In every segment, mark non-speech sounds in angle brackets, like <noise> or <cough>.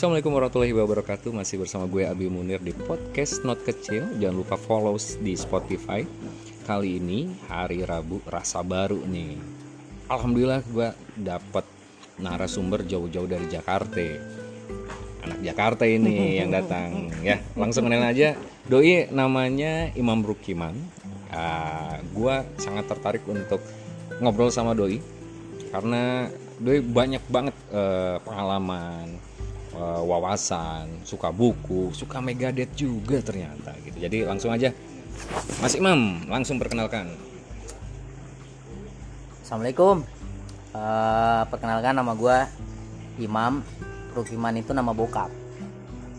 Assalamualaikum warahmatullahi wabarakatuh. Masih bersama gue Abi Munir di podcast Not Kecil. Jangan lupa follow di Spotify. Kali ini hari Rabu rasa baru nih. Alhamdulillah gue dapet narasumber jauh-jauh dari Jakarta. Anak Jakarta ini <laughs> yang datang ya. Langsung kenal aja. Doi namanya Imam Rukiman. Uh, Gue sangat tertarik untuk ngobrol sama Doi. Karena Doi banyak banget uh, pengalaman uh, wawasan, suka buku, suka Megadeth juga ternyata gitu. Jadi langsung aja Mas Imam langsung perkenalkan. Assalamualaikum. Uh, perkenalkan nama gue Imam. Rukiman itu nama bokap.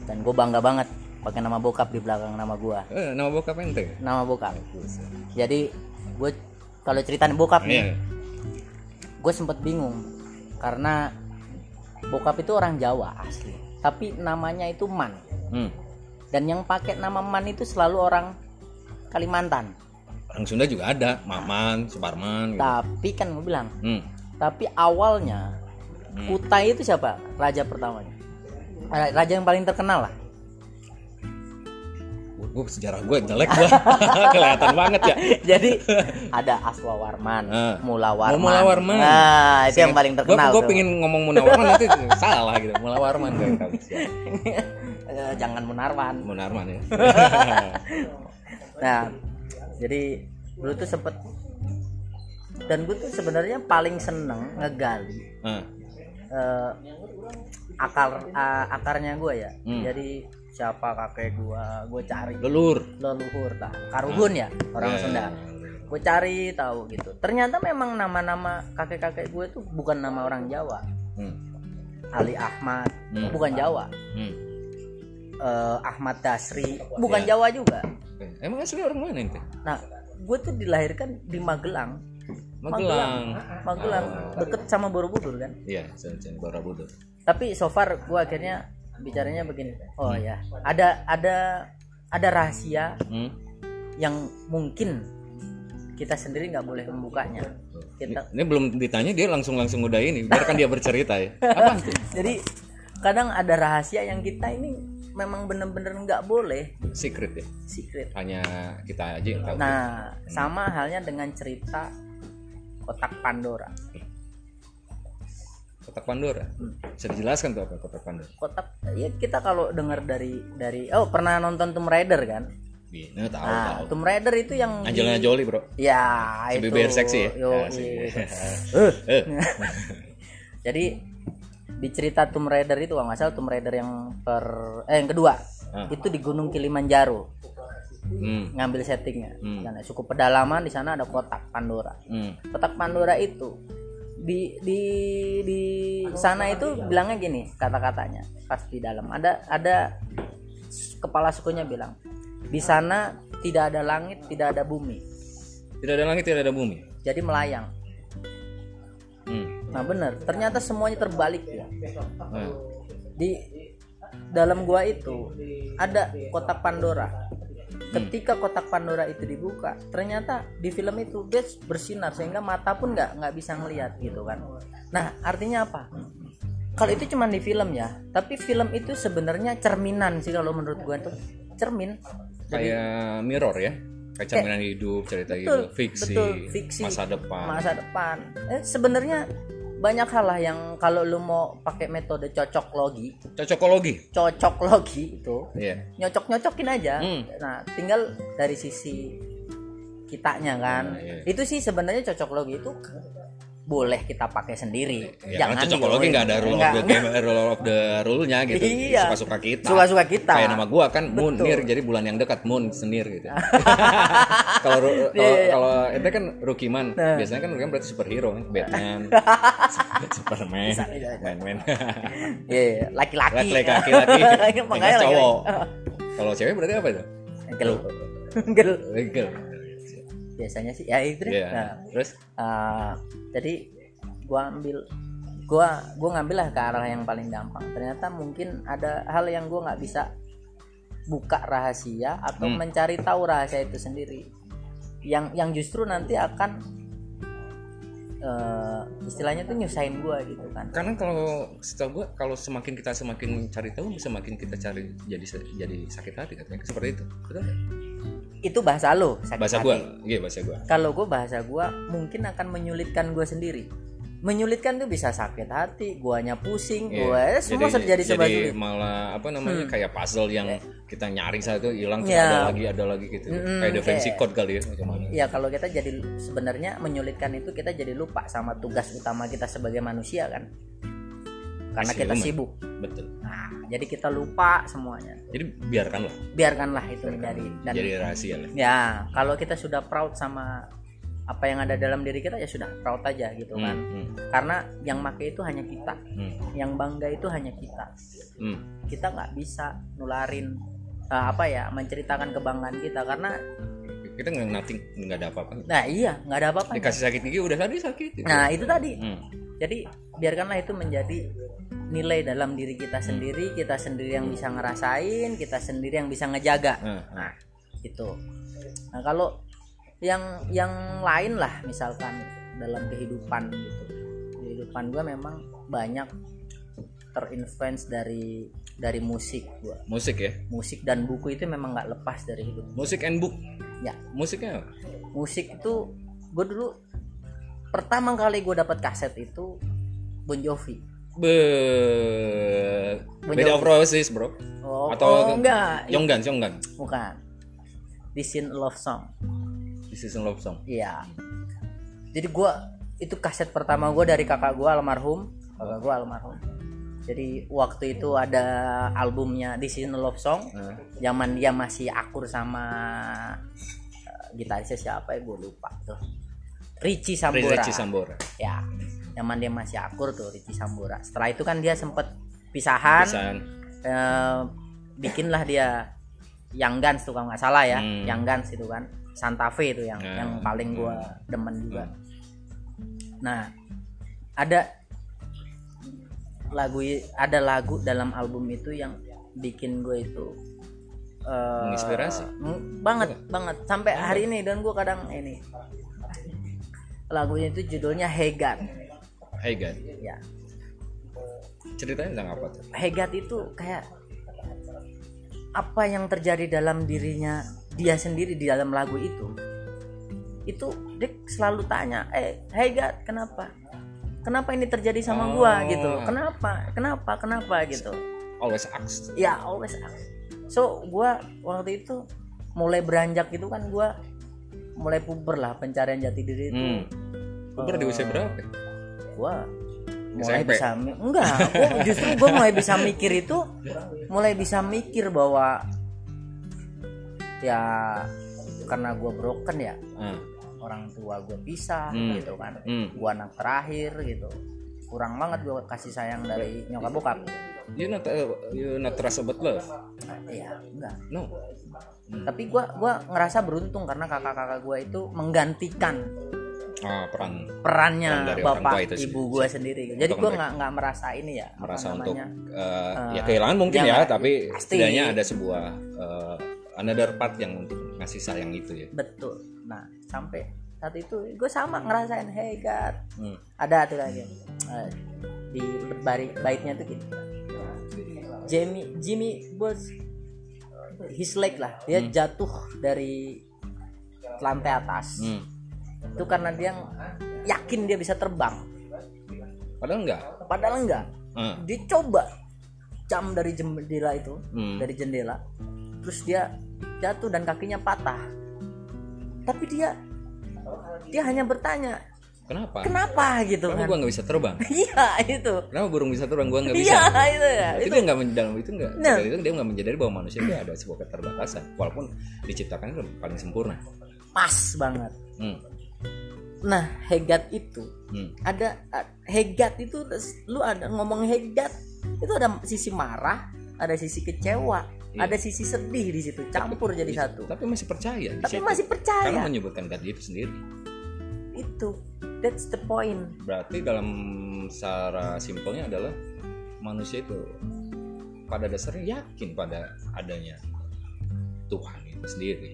Dan gue bangga banget pakai nama bokap di belakang nama gue. Eh, nama bokap ente? Nama bokap. Jadi gue kalau ceritain bokap nih, Iya. gue sempet bingung karena bokap itu orang Jawa asli. Tapi namanya itu Man. Hmm. Dan yang pakai nama Man itu selalu orang Kalimantan. Orang Sunda juga ada, Maman, Suparman gitu. Tapi kan gue bilang, Hmm. tapi awalnya Hmm. Kutai itu siapa? Raja pertamanya. Eh, Raja yang paling terkenal lah. Gue sejarah gue jelek gue. <laughs> Kelihatan banget ya. <laughs> Jadi ada Aswawarman, Ah. Mulawarman. Oh, Mulawarman. Nah, itu yang paling terkenal. Gue pengen ngomong Munawarman nanti salah gitu. Mulawarman gue tahu. <laughs> Eh, Jangan Munarwan. Munarman ya. Nah, jadi dulu tuh sempet dan gue tuh sebenarnya paling seneng ngegali Ah, eh, akar a- akarnya gue ya. Hmm. Jadi siapa kakek gue, gue cari Lelur. leluhur lah. Karuhun ya orang Ya, Sunda. gue cari tahu gitu ternyata memang nama-nama kakek-kakek gue tuh bukan nama orang Jawa Hmm. Ali Ahmad Hmm. bukan Jawa Hmm. Eh, Ahmad Dasri bukan Ya. Jawa juga Emang asli orang mana ente? nah gue tuh dilahirkan di Magelang Magelang. Magelang deket sama Borobudur kan Iya, saya Borobudur. tapi so far gue akhirnya bicaranya begini oh ya ada ada ada rahasia Hmm. yang mungkin kita sendiri nggak boleh membukanya kita Ini belum ditanya dia langsung langsung udah ini. Biarkan dia bercerita ya. <laughs> Apa jadi kadang ada rahasia yang kita ini memang bener-bener nggak boleh Secret ya. secret Hanya kita aja yang tahu. nah sama halnya dengan cerita kotak Pandora Kotak Pandora. Bisa dijelaskan tuh apa kotak Pandora? kotak ya kita kalau dengar dari dari oh pernah nonton Tomb Raider kan Iya, tahu nah tahu. Tomb Raider itu yang di- Angelina Jolie, Bro. ya Si itu BBR seksi ya? yo, Ya, iya. <laughs> Eh, <laughs> jadi di cerita Tomb Raider itu kalau nggak salah Tomb Raider yang per eh yang kedua Ah. itu di Gunung Kilimanjaro Hmm. ngambil settingnya Hmm. dan cukup pedalaman di sana ada kotak Pandora Hmm. kotak Pandora itu di di di sana itu bilangnya gini kata-katanya pas di dalam ada ada kepala sukunya bilang di sana tidak ada langit tidak ada bumi Tidak ada langit, tidak ada bumi. jadi melayang Hmm. nah bener ternyata semuanya terbalik ya Nah. di dalam gua itu ada kotak Pandora ketika kotak Pandora itu dibuka ternyata di film itu dia bersinar sehingga mata pun nggak nggak bisa ngelihat gitu kan. Nah artinya apa? Kalau itu cuma di film ya tapi film itu sebenarnya cerminan sih kalau menurut gua tuh. Cermin. Kayak mirror ya. Kayak cerminan hidup, cerita betul, hidup, fiksi, betul, fiksi, masa depan. masa depan. Eh, sebenarnya banyak hal lah yang kalau lu mau pakai metode cocok logi Cocokologi. cocok logi itu Iya. nyocok nyocokin aja Hmm. nah tinggal dari sisi kitanya kan Nah, iya. itu sih sebenarnya cocok logi itu boleh kita pakai sendiri Ya, karena cocokologi nggak ada rule of the game, rule of the rule-nya gitu. <laughs> Iya. Suka-suka kita. Suka-suka kita. Kayak nama gua kan Betul. Munir jadi bulan yang dekat Moon senir gitu. <laughs> Kalau ru- kalau Iya, iya. kalau ente kan Rukiman, Nah. biasanya kan Rukiman berarti superhero kan, Batman, <laughs> Superman, Batman. Iya, iya, laki-laki Laki-laki laki. makanya cowok. Kalau cewek berarti apa itu? Gel. Gel. Legal. Biasanya sih ya itu deh. Iya. Nah, Terus Uh, jadi gua ambil gua gua ngambil lah ke arah yang paling gampang ternyata mungkin ada hal yang gua nggak bisa buka rahasia atau Hmm. mencari tahu rahasia itu sendiri yang yang justru nanti akan eh, istilahnya tuh nyusahin gue gitu kan karena kalau setahu gua kalau semakin kita semakin cari tahu semakin kita cari jadi jadi sakit hati katanya seperti itu betul? Itu bahasa lo sakit bahasa hati. gua iya bahasa gua kalau gue bahasa gue mungkin akan menyulitkan gue sendiri menyulitkan tuh bisa sakit hati guanya pusing Iya. gue semua terjadi serba jadi sulit Hmm. malah apa namanya kayak puzzle yang kita nyari satu hilang Iya. ada lagi ada lagi gitu Mm-mm, kayak Vinci kayak- Code kali ya macam mana ya kalau kita jadi sebenarnya menyulitkan itu kita jadi lupa sama tugas utama kita sebagai manusia kan karena Masih kita rumah. sibuk. Betul. Nah jadi kita lupa semuanya. Jadi biarkanlah. Biarkanlah itu menjadi dan jadi rahasia lah. Ya kalau kita sudah proud sama apa yang ada dalam diri kita ya sudah proud aja gitu kan. Hmm, hmm, karena yang make itu hanya kita. Hmm, yang bangga itu hanya kita. Hmm. kita nggak bisa nularin eh, apa ya menceritakan kebanggaan kita. Karena kita nggak nothing nggak ada apa-apa. Nah iya nggak ada apa-apa. Dikasih sakit gigi udah tadi sakit. Gitu. nah itu tadi. Hmm. jadi biarkanlah itu menjadi nilai dalam diri kita sendiri kita sendiri yang bisa ngerasain kita sendiri yang bisa ngejaga. Nah, nah itu. Nah kalau yang yang lain lah misalkan dalam kehidupan gitu. Kehidupan gue memang banyak terinfluence dari dari musik gua. Musik ya? Musik dan buku itu memang nggak lepas dari hidup. Musik and book? Ya. Musiknya apa? musik itu gue dulu pertama kali gue dapat kaset itu Bon Jovi. Be... Bon beda Jovi. of Roses bro. Oh, Atau- oh, enggak. Young Guns bukan. This is a Love Song. This is a love song. Iya. Jadi gua itu kaset pertama gua dari kakak gua almarhum, kakak gua almarhum. Jadi waktu itu ada albumnya Is a Love Song. Nah, Zaman dia masih akur sama eh, gitarisnya siapa ya gue lupa tuh. Richie Sambora. Richie Sambora Ya. Zaman dia masih akur tuh Richie Sambora. Setelah itu kan dia sempet pisahan, Pisan. eh, bikinlah dia Young Guns tuh kalau nggak salah ya, Hmm. Young Guns itu kan Santa Fe itu yang Hmm. yang paling gua demen juga. Nah, ada lagu ada lagu dalam album itu yang bikin gue itu eh, Menginspirasi. banget banget. Sampai hari ini dan gue kadang ini lagunya itu judulnya Hegat Hey God? Ya. Ceritanya tentang apa tuh? Hegat itu kayak apa yang terjadi dalam dirinya dia sendiri di dalam lagu itu itu dia selalu tanya eh Hegat kenapa kenapa ini terjadi sama gua Oh. gitu kenapa kenapa kenapa gitu always ask ya always ask. so gua waktu itu mulai beranjak itu kan gua mulai puber lah pencarian jati diri itu hmm. Uber di usia berapa ya? gua mulai SMP? bisa enggak gua justru gua mulai bisa mikir itu mulai bisa mikir bahwa ya karena gua broken ya Ah. Orang tua gue pisah Hmm. gitu kan Hmm. gua anak terakhir gitu kurang banget gua kasih sayang dari nyokap bokap You not uh, you not trust about love. iya enggak No. Hmm. tapi gua gua ngerasa beruntung karena kakak-kakak gua itu menggantikan Ah, peran perannya Peran bapak itu ibu gue sendiri jadi gue nggak nggak merasa ini ya merasa untuk uh, Eh, ya kehilangan mungkin ya ya, tapi pasti. setidaknya ada sebuah uh, another part yang untuk ngasih sayang itu ya. betul sampai saat itu gue sama ngerasain hey God Hmm. ada tuh lagi eh, di bari baitnya tuh gini Jamie Jimmy was his leg lah dia jatuh dari lantai atas Hmm. itu karena dia yakin dia bisa terbang Padahal enggak. padahal enggak Ah. dia coba jam dari jendela itu Hmm. dari jendela terus dia jatuh dan kakinya patah tapi dia dia hanya bertanya Kenapa? kenapa gitu Kenapa kan gua nggak bisa terbang? <laughs> iya itu Kenapa burung bisa terbang gua nggak bisa? iya itu ya itu, itu dia nggak dalam itu nggak Nah. itu dia nggak menjadi bahwa manusia itu ada sebuah keterbatasan walaupun diciptakan paling sempurna pas banget hmm. nah hegat itu Hmm. ada hegat itu lu ada ngomong hegat itu ada sisi marah ada sisi kecewa Iya. ada sisi sedih di situ campur jadi satu. tapi masih percaya tapi situ. masih karena percaya menyebutkan God itu sendiri. Itu that's the point. Berarti dalam secara simpelnya adalah manusia itu pada dasarnya yakin pada adanya Tuhan itu sendiri.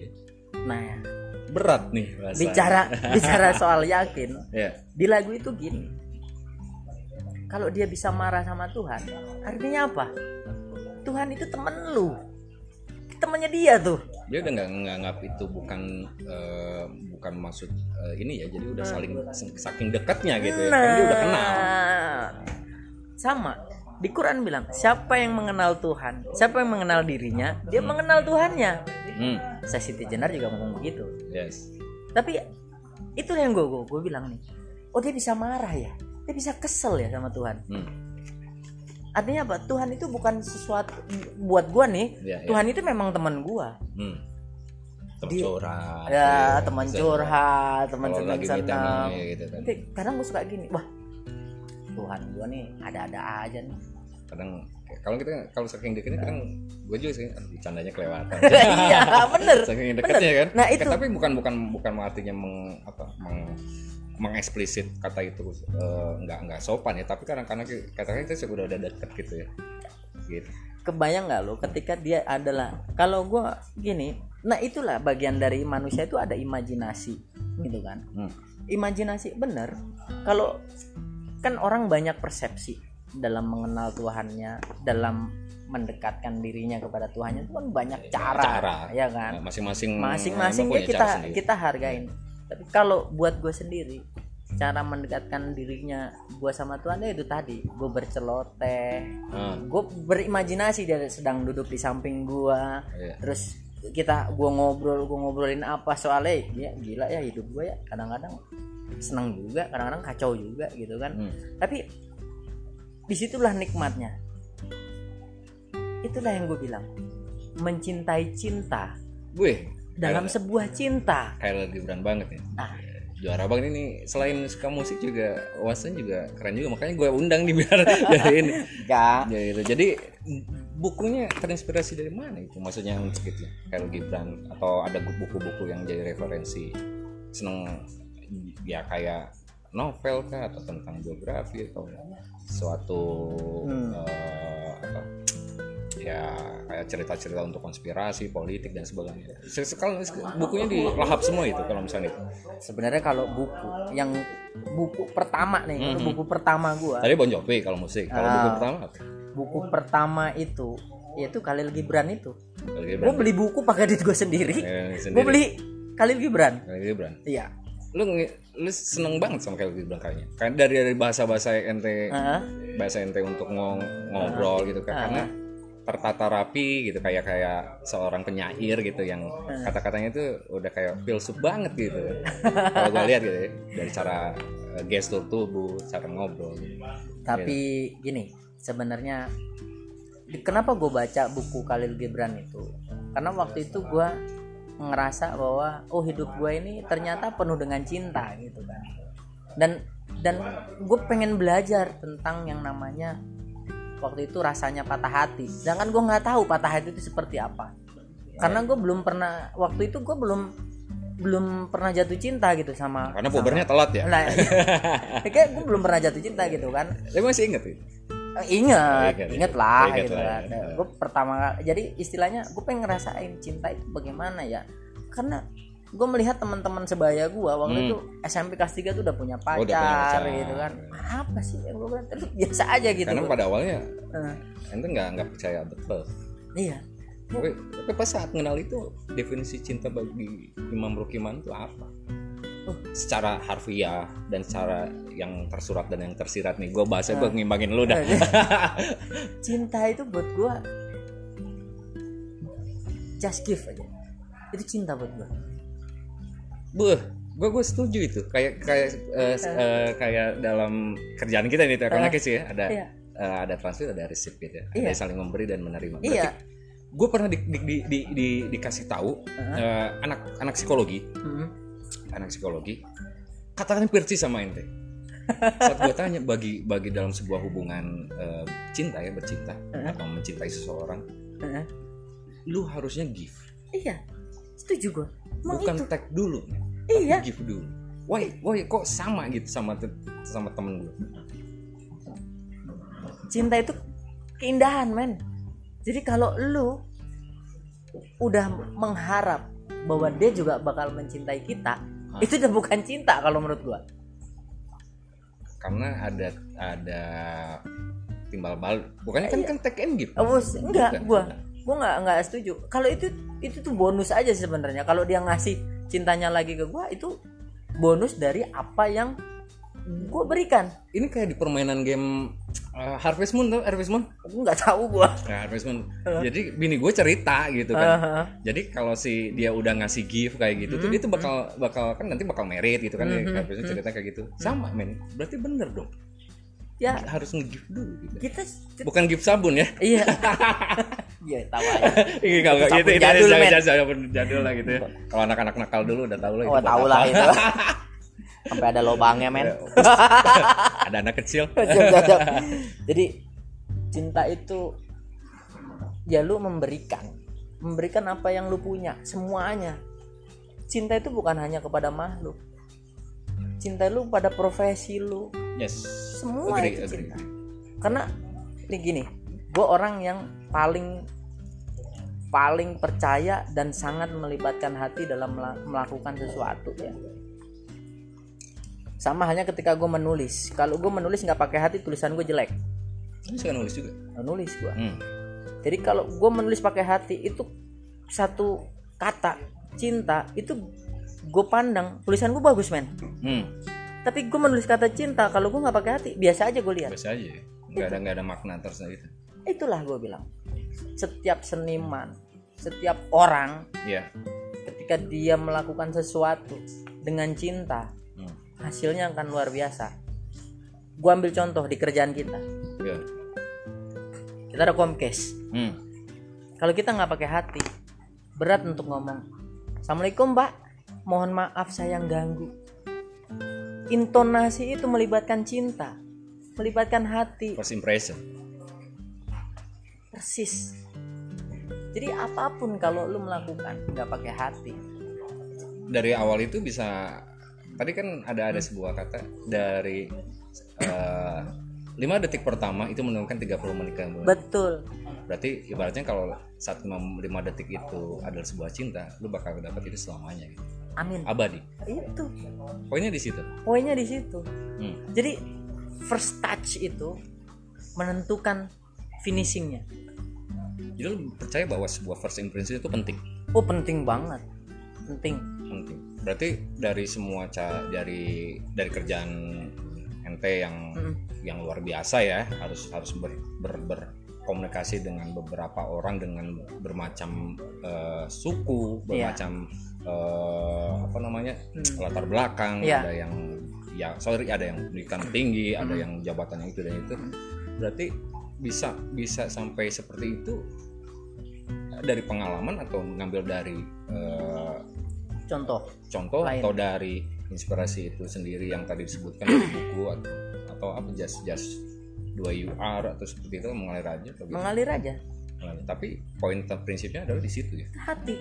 Nah berat nih bahasa. bicara <laughs> bicara soal yakin ya di lagu itu gini. Kalau dia bisa marah sama Tuhan artinya apa Tuhan itu temen lu. Temennya dia tuh. Dia udah nggak nganggap itu bukan eh, bukan maksud eh, ini ya jadi udah saling saking dekatnya gitu ya. Kan dia udah kenal. Nah, sama. Di Quran bilang siapa yang mengenal Tuhan siapa yang mengenal dirinya dia mengenal Tuhannya. Hmm, saya Siti Jenar juga ngomong begitu. Yes. Tapi itu yang gue gue bilang nih oh dia bisa marah ya. Dia bisa kesel ya sama Tuhan. Hmm, artinya apa? Tuhan itu bukan sesuatu buat gue nih. Ya, ya. Tuhan itu memang teman gue Hmm. Temen Dia- curhat ya gitu. teman curhat teman senang senang namanya gitu kan. Kadang gue suka gini wah Tuhan gue nih ada-ada aja nih. Kadang kalau kita kalau saking dekatnya kadang gue juga sih bercandanya kelewatan. <laughs> Iya bener. Saking dekatnya kan. Nah, itu. tapi bukan bukan bukan artinya meng apa meng mengeksplisit kata itu eh, nggak nggak sopan ya. Tapi kadang-kadang kadang kita sudah udah deket gitu ya. Gitu. Kebayang nggak lo ketika dia adalah kalau gue gini nah itulah bagian dari manusia itu ada imajinasi gitu kan? Hmm. imajinasi bener. Kalau kan orang banyak persepsi dalam mengenal Tuhannya dalam mendekatkan dirinya kepada Tuhannya itu kan banyak cara, cara. ya kan? Nah, masing-masing masing-masing punya kita sendiri. kita hargain tapi kalau buat gue sendiri cara mendekatkan dirinya gue sama Tuhan ya itu tadi. Gue berceloteh Ah, gue berimajinasi dia sedang duduk di samping gue iya. terus kita gue ngobrol gue ngobrolin apa soalnya ya gila ya hidup gue ya. Kadang-kadang seneng juga kadang-kadang kacau juga gitu kan. Hmm. tapi di situlah nikmatnya. Itulah yang gue bilang mencintai cinta. Gue dalam sebuah cinta. Kayak Gibran banget ya. Ah. juara bang ini. Selain suka musik juga wawasan juga keren juga. Makanya gue undang nih biar <laughs> enggak. Ya gitu jadi bukunya terinspirasi dari mana itu? Maksudnya untuk itu? Kayak Gibran atau ada buku-buku yang jadi referensi? Seneng ya kayak novel kah? Atau tentang biografi atau suatu Hmm. apa ya kayak cerita-cerita untuk konspirasi politik dan sebagainya. Sekali bukunya dilahap semua itu kalau misalnya. Itu sebenarnya kalau buku yang buku pertama nih kalau buku pertama gua. Tadi Bon Jovi kalau musik kalau buku Ah. pertama apa? buku pertama itu yaitu Khalil Gibran itu. Gue beli buku pakai duit gue sendiri. Eh, gue sendiri. beli Khalil Gibran. Kalau Gibran. Iya. Lu nge- lu seneng banget sama Khalil Gibran kayaknya. Kan dari dari bahasa bahasa ente Heeh. bahasa ente untuk ngong, ngobrol gitu kan. Karena tertata rapi gitu kayak kayak seorang penyair gitu yang kata-katanya itu udah kayak filsuf banget gitu. Kalau gue lihat gitu ya dari cara eh, gestur tubuh cara ngobrol. Gitu. tapi gini sebenarnya kenapa gue baca buku Khalil Gibran itu? Karena waktu itu gue ngerasa bahwa oh hidup gue ini ternyata penuh dengan cinta gitu kan. Dan dan gue pengen belajar tentang yang namanya waktu itu rasanya patah hati sedangkan gue nggak tahu patah hati itu seperti apa karena gue belum pernah waktu itu gue belum belum pernah jatuh cinta gitu sama karena pubernya telat ya nah, kayak gue belum pernah jatuh cinta gitu kan tapi masih inget itu Eh, ingat, Ingat, ingat ingat. lah Ingat gitu lah, kan. ya. Gue pertama kali- jadi istilahnya gue pengen ngerasain cinta itu bagaimana ya? Karena gue melihat teman-teman sebaya gue waktu Hmm. itu SMP kelas 3 tuh udah punya pacar, punya pacar. gitu kan. Apa sih yang gue bilang terus biasa aja gitu. karena pada awalnya Eh, ente nggak nggak percaya betul iya. tapi, tapi pas saat mengenal itu definisi cinta bagi Imam Rukiman itu apa Oh. secara harfiah dan secara yang tersurat dan yang tersirat nih gue bahasnya Ah. gue ngimbangin lu dah <laughs> cinta itu buat gue just give aja. Itu cinta buat gue. Buh, gue gue setuju itu. Kayak kayak eh, s- eh, kayak dalam kerjaan kita nih, karena sih ya ada Iya. eh, ada transfer, ada receipt gitu ya. Iya. Ada saling memberi dan menerima. Iya. Gue pernah di, di, di, di, di- dikasih tahu eh, anak anak psikologi, Hmm. anak psikologi katakan persis sama ente. Saat gue tanya bagi bagi dalam sebuah hubungan eh, cinta ya bercinta atau mencintai seseorang, Heeh. lu harusnya give, Iya. Setuju gue. Emang bukan itu. take dulu. Iya. give dulu. Why, why kok sama gitu sama sama temen gue? cinta itu keindahan men jadi kalau lu udah mengharap bahwa dia juga bakal mencintai kita Ah. itu udah bukan cinta kalau menurut gua karena ada ada timbal balik bukannya kan kan take and give Oh, enggak Bukan. gua gua nggak nggak setuju. Kalau itu itu tuh bonus aja sih sebenarnya. Kalau dia ngasih cintanya lagi ke gua itu bonus dari apa yang gua berikan. Ini kayak di permainan game uh, Harvest Moon tuh Harvest Moon? Aku nggak tahu gua. Nah, Harvest Moon. Jadi bini gue cerita gitu kan. Jadi kalau si dia udah ngasih gift kayak gitu tuh dia tuh bakal bakal kan nanti bakal merit gitu kan ya. Harvest Moon cerita kayak gitu. Sama men. Berarti bener dong ya. Harus nge-gift dulu gitu. kita bukan gift sabun ya? Iya. <laughs> Iya tahu aja. Ini kalau Sabun itu jadul, jadul, men. jadul, jadul, jadul lah gitu ya. Kalau anak-anak nakal dulu udah tahu lah oh tahu lah itu. <laughs> Sampai ada lobangnya men. <laughs> Ada anak kecil. Jadi cinta itu ya lu memberikan. Memberikan apa yang lu punya semuanya. Cinta itu bukan hanya kepada makhluk. Cinta lu pada profesi lu Yes. semua Agree, itu agree. cinta karena ini gini gue orang yang paling paling percaya dan sangat melibatkan hati dalam mela- melakukan sesuatu ya sama halnya ketika gue menulis kalau gue menulis nggak pakai hati tulisan gue jelek Ini suka nulis juga. nulis gue Hmm. jadi kalau gue menulis pakai hati itu satu kata cinta itu gue pandang tulisan gue bagus men Hmm. Tapi gue menulis kata cinta kalau gue nggak pakai hati biasa aja gue lihat Biasa aja. ya. Nggak ada nggak ada makna tersendiri. itulah gue bilang setiap seniman setiap orang Iya. ketika dia melakukan sesuatu dengan cinta Hmm. hasilnya akan luar biasa gue ambil contoh di kerjaan kita Iya. kita ada komkes Hmm. kalau kita nggak pakai hati berat untuk ngomong assalamualaikum mbak mohon maaf saya ganggu intonasi itu melibatkan cinta melibatkan hati First impression. persis jadi apa pun kalau lu melakukan nggak pakai hati Dari awal itu bisa tadi kan ada ada sebuah kata dari 5 detik pertama itu menurunkan 30 menit kemudian. betul Berarti ibaratnya kalau saat 5 detik itu adalah sebuah cinta, lu bakal dapat itu selamanya gitu. Amin Abadi. itu Poinnya di situ. poinnya di situ Hmm. jadi first touch itu menentukan finishingnya Jadi lu percaya bahwa sebuah first impression itu penting. oh penting banget penting Penting. Berarti dari semua ca dari dari kerjaan ente yang Mm. yang luar biasa ya, harus harus ber, ber- berkomunikasi dengan beberapa orang dengan bermacam eh, suku, Iya. bermacam eh, apa namanya? Hmm. latar belakang, Iya. ada yang ya sorry ada yang pendidikan tinggi, ada Hmm. yang jabatan yang itu dan itu. Berarti bisa bisa sampai seperti itu dari pengalaman atau ngambil dari eh, contoh contoh Lain. atau dari inspirasi itu sendiri yang tadi disebutkan dari buku atau, atau apa just just dua UR atau seperti itu mengalir aja atau gitu? mengalir aja Mengalir. tapi poin prinsipnya adalah di situ ya hati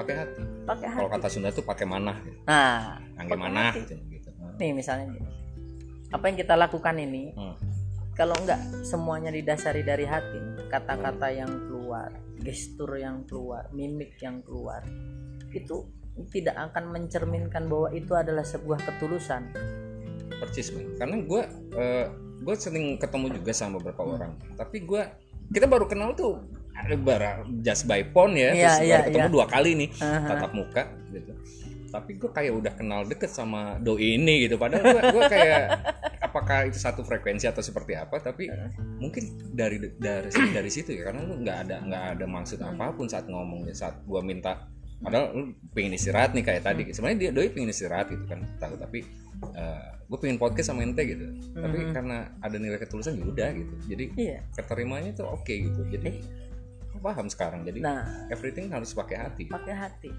pakai hati pakai hati kalau kata Sunda tuh pakai manah gitu. nah pakai hati. gitu, gitu. nih misalnya apa yang kita lakukan ini Hmm. kalau enggak semuanya didasari dari hati kata-kata yang keluar gestur yang keluar mimik yang keluar itu tidak akan mencerminkan bahwa itu adalah sebuah ketulusan percis men karena gue gue sering ketemu juga sama beberapa Hmm. orang tapi gue kita baru kenal tuh just by phone ya Iya, terus baru ketemu iya. dua kali nih Aha. tatap muka gitu. Tapi gue kayak udah kenal deket sama doi ini gitu. Padahal gue gue kayak apakah itu satu frekuensi atau seperti apa tapi mungkin dari dari dari situ ya karena lu nggak ada nggak ada maksud apa pun saat ngomong ya saat gue minta. Padahal lu pengen istirahat nih kayak tadi. Sebenarnya dia doi pengen istirahat gitu kan tahu. Tapi gue pengen podcast sama ente gitu. Tapi karena ada nilai ketulusan ya udah gitu. Jadi iya. keterimanya tuh oke gitu. Jadi gua paham sekarang. Jadi nah. everything harus pakai hati. Pakai hati.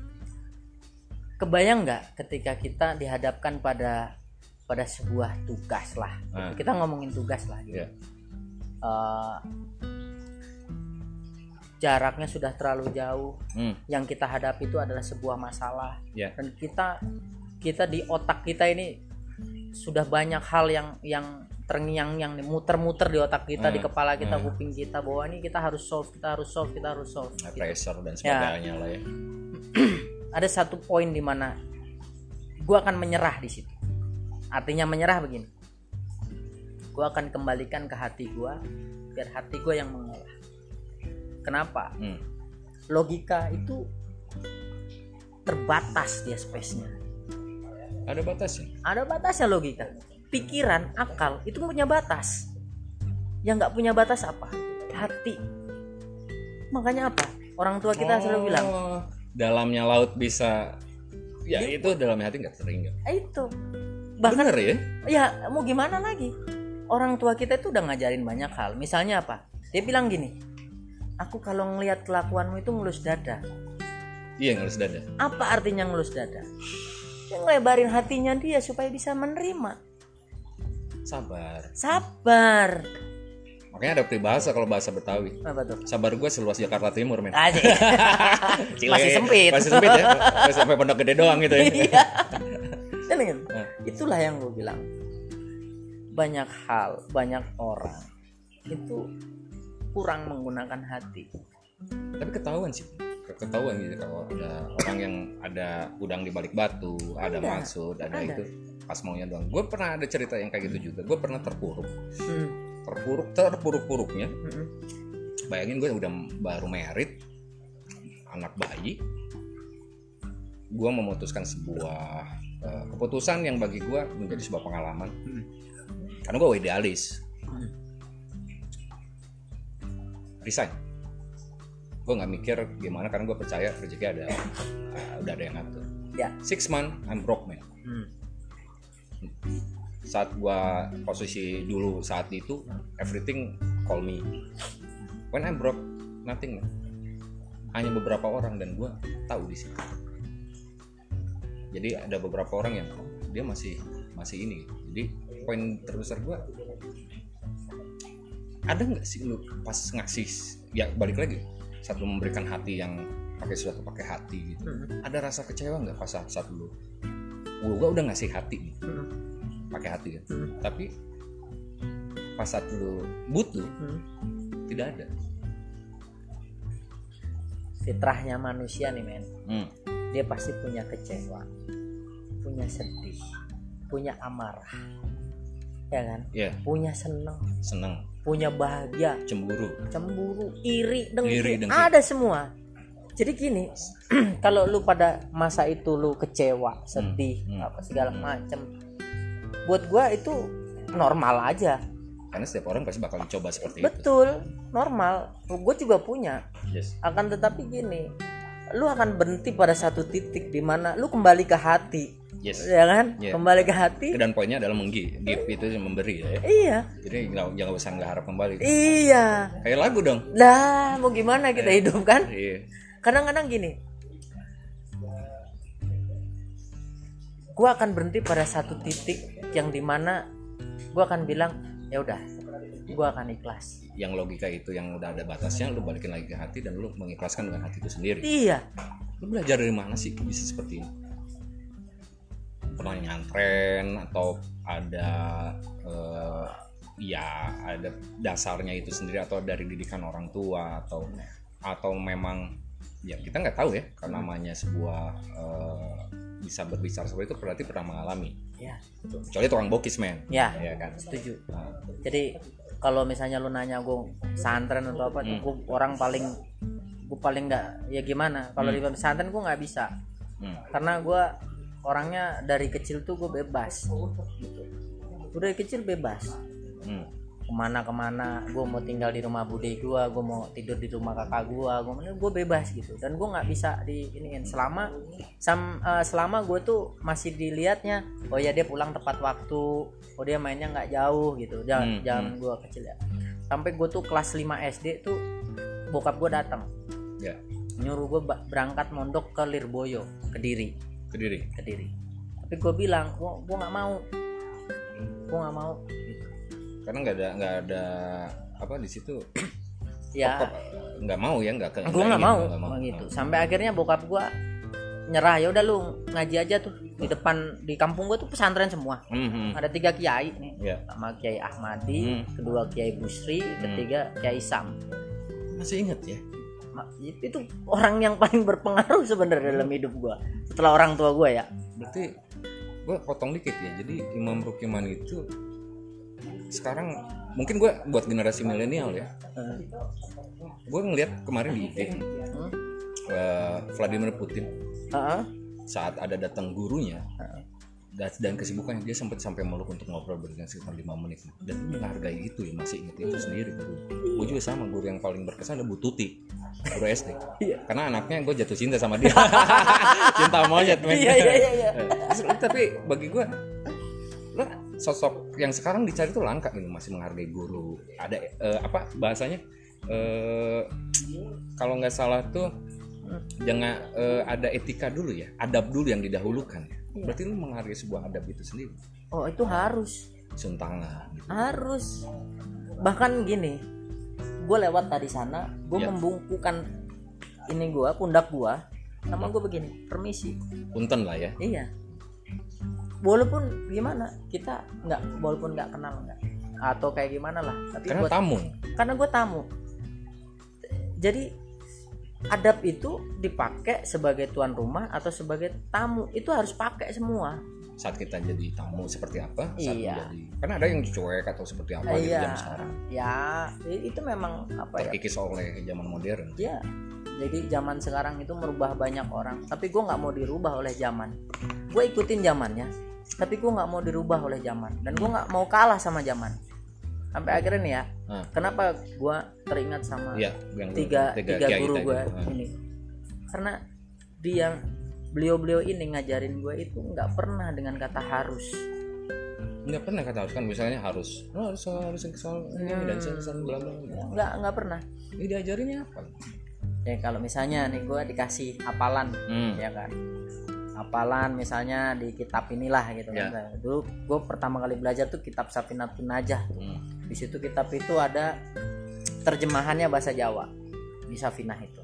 Kebayang nggak ketika kita dihadapkan pada pada sebuah tugas lah? Ah. kita ngomongin tugas lah gitu. Iya. Eh, jaraknya sudah terlalu jauh. Hmm, yang kita hadapi itu adalah sebuah masalah. Ya dan kita kita di otak kita ini sudah banyak hal yang yang terngiang-ngiang nih muter-muter di otak kita di Hmm, kepala kita hmm. kuping kita bahwa ini kita harus solve kita harus solve kita harus solve Nah, gitu. pressure dan sebagainya lah ya <clears throat> ada satu poin di mana gue akan menyerah di situ artinya menyerah begini gue akan kembalikan ke hati gue biar hati gue yang mengolah kenapa Hmm. logika itu terbatas dia space-nya Ada batasnya. ada batasnya logika pikiran akal itu punya batas. Yang nggak punya batas apa? Hati. Makanya apa? Orang tua kita selalu bilang. Oh, dalamnya laut bisa ya itu dalamnya hati nggak sering eh, itu. Bahkan Bener ya? ya mau gimana lagi? Orang tua kita itu udah ngajarin banyak hal. Misalnya apa? Dia bilang gini aku kalau ngelihat kelakuanmu itu ngelus dada. Iya harus dada. apa artinya ngelus dada? Dia ngelebarin hatinya dia supaya bisa menerima Sabar. sabar Makanya ada peribahasa kalau bahasa Betawi. apa tuh Sabar gue seluas Jakarta Timur men. <laughs> Aja. Cile. masih sempit. Masih sempit ya. Masih sampai pondok gede doang gitu ya. Iya. Nah. itulah yang gue bilang banyak hal banyak orang itu kurang menggunakan hati Tapi ketahuan sih. Ketahuan gitu kalau ada orang yang ada udang di balik batu, ada, Ada. maksud, ada, Ada. itu pas maunya doang. Gue pernah ada cerita yang kayak gitu juga. Gue pernah terpuruk, hmm. terpuruk, terpuruk-puruknya. Mm-mm. Bayangin gue udah baru merit, anak bayi. Gue memutuskan sebuah eh, keputusan yang bagi gue menjadi sebuah pengalaman. Hmm. Karena gue idealis. Hmm. Resign. Gue nggak mikir gimana karena gue percaya rezeki ada, eh, udah ada yang ngatur. ya Six month, I'm broke man. Hmm. Saat gua posisi dulu saat itu, everything call me. When I'm broke, nothing man. Hanya beberapa orang dan gua tahu di situ. Jadi ada beberapa orang yang oh, dia masih masih ini. Jadi poin terbesar gua ada nggak sih lu pas ngasih ya balik lagi saat lu memberikan hati yang pakai sesuatu pakai hati gitu Hmm. ada rasa kecewa nggak pas saat, saat lu gua udah ngasih hati nih. Hmm. pakai hati kan. Hmm. tapi pas saat lu butuh Hmm. tidak ada. Fitrahnya manusia nih men. Hmm. dia pasti punya kecewa punya sedih punya amarah. Ya kan? Ya. Punya seneng. Seneng. Punya bahagia. Cemburu. Cemburu iri dengki, Iri, dengki. ada semua jadi gini <clears throat> kalau lu pada masa itu lu kecewa sedih hmm, apa segala hmm. macem buat gua itu normal aja. Karena setiap orang pasti bakal coba seperti itu. Betul normal. Gue juga punya. Yes. Akan tetapi gini lu akan berhenti pada satu titik di mana lu kembali ke hati. Yes. Ya kan? Iya. kembali ke hati. Dan poinnya adalah menggi give itu memberi ya. Iya. Jadi nggak jangan usah nggak harap kembali. Iya. Kayak lagu dong. Lah mau gimana kita hidup kan? Iya kadang-kadang gini. Gua akan berhenti pada satu titik yang di mana gua akan bilang ya udah gua akan ikhlas. Yang logika itu yang udah ada batasnya lu balikin lagi ke hati dan lu mengikhlaskan dengan hati itu sendiri. Iya. Lu belajar dari mana sih bisa seperti ini? Pernah nyantren atau ada eh, ya ada dasarnya itu sendiri atau dari didikan orang tua atau atau memang ya kita nggak tahu ya karena namanya sebuah eh, bisa berbicara seperti itu berarti pernah mengalami. Ya. Kecuali tukang bokis men. Ya ya kan? setuju. Nah, jadi kalau misalnya lu nanya gue santren atau apa Hmm. gua orang paling gue paling nggak ya gimana? Kalau di pesantren gue nggak bisa. Hmm, karena gue orangnya dari kecil tuh gue bebas. Gue dari kecil bebas. Hmm, ke mana ke mana gue mau tinggal di rumah bude gue gue mau tidur di rumah kakak gue gue gue bebas gitu. Dan gue nggak bisa di iniin. Selama sam, eh, selama gue tuh masih dilihatnya oh ya dia pulang tepat waktu oh dia mainnya nggak jauh gitu jangan Hmm, jangan gue kecil ya. Sampai gue tuh kelas 5 SD tuh bokap gue datang. Ya. Nyuruh gue berangkat mondok ke Lirboyo kediri. Kediri? Kediri. Tapi gue bilang gue gue nggak mau. Gue nggak mau gitu. Karena nggak ada nggak ada apa di situ? <clears throat> Ya. Nggak mau ya nggak gue nggak mau, nggak mau. gitu. Sampai akhirnya bokap gue nyerah ya udah lu ngaji aja tuh di depan di kampung gue tuh pesantren semua. Hmm, hmm. ada tiga kiai nih. Ya. Sama kiai Ahmadi Hmm. kedua kiai Busri ketiga kiai Sam. Masih inget ya? Itu orang yang paling berpengaruh sebenarnya dalam hidup gue setelah orang tua gue ya. Berarti gue potong dikit ya. Jadi Imam Rukiman itu sekarang mungkin gue buat generasi milenial ya. Gue ngeliat kemarin di IG hmm? eh, Vladimir Putin. Saat ada datang gurunya dan, dan kesibukannya dia sempat sampai meluk untuk ngobrol berdua sekitar 5 menit. Dan dia menghargai itu ya masih inget itu sendiri. Guru gue juga sama guru yang paling berkesan ada Bu Tuti guru SD Iya. karena anaknya gue jatuh cinta sama dia. <laughs> Cinta monyet men. Iya, iya, iya, iya. Eh, tapi bagi gue sosok yang sekarang dicari tuh langka gitu masih menghargai guru. Ada eh, apa bahasanya? Eh kalau nggak salah tuh jangan eh, ada etika dulu ya adab dulu yang didahulukan ya. Iya. berarti lu menghargai sebuah adab itu sendiri? Oh itu harus. Cium tangan gitu. harus. Bahkan gini gue lewat tadi sana gue Ya. membungkukan ini gue pundak gue sama gue begini permisi. Punten lah ya. Iya walaupun gimana kita nggak walaupun nggak kenal nggak. Atau kayak gimana lah tapi karena buat tamu. Karena gue tamu. Jadi adab itu dipakai sebagai tuan rumah atau sebagai tamu. Itu harus pakai semua. Saat kita jadi tamu seperti apa saat Iya. menjadi karena ada yang cuek atau seperti apa gitu iya. jam sekarang. Ya itu memang apa ya? Terkikis oleh zaman modern. Ya jadi zaman sekarang itu merubah banyak orang. Tapi gue nggak mau dirubah oleh zaman. Gue ikutin zamannya tapi gue nggak mau dirubah oleh zaman. Dan gue nggak mau kalah sama zaman. Sampai akhirnya nih ya Nah. kenapa gue teringat sama Iya, yang tiga tiga, kiai guru gue Nah. ini. Karena dia beliau-beliau ini ngajarin gue itu nggak pernah dengan kata harus. Nggak pernah kata harus kan misalnya harus. Oh, harus harus soal ini dan Hmm. soal bla bla bla. nggak nggak pernah. Ini diajarinnya apa ya kalau misalnya nih gue dikasih hafalan hmm. ya kan? Hafalan misalnya di kitab inilah gitu Ya. kan dulu gue pertama kali belajar tuh kitab Safinatun Najah. Hmm. di situ kitab itu ada terjemahannya bahasa Jawa di Safinah itu.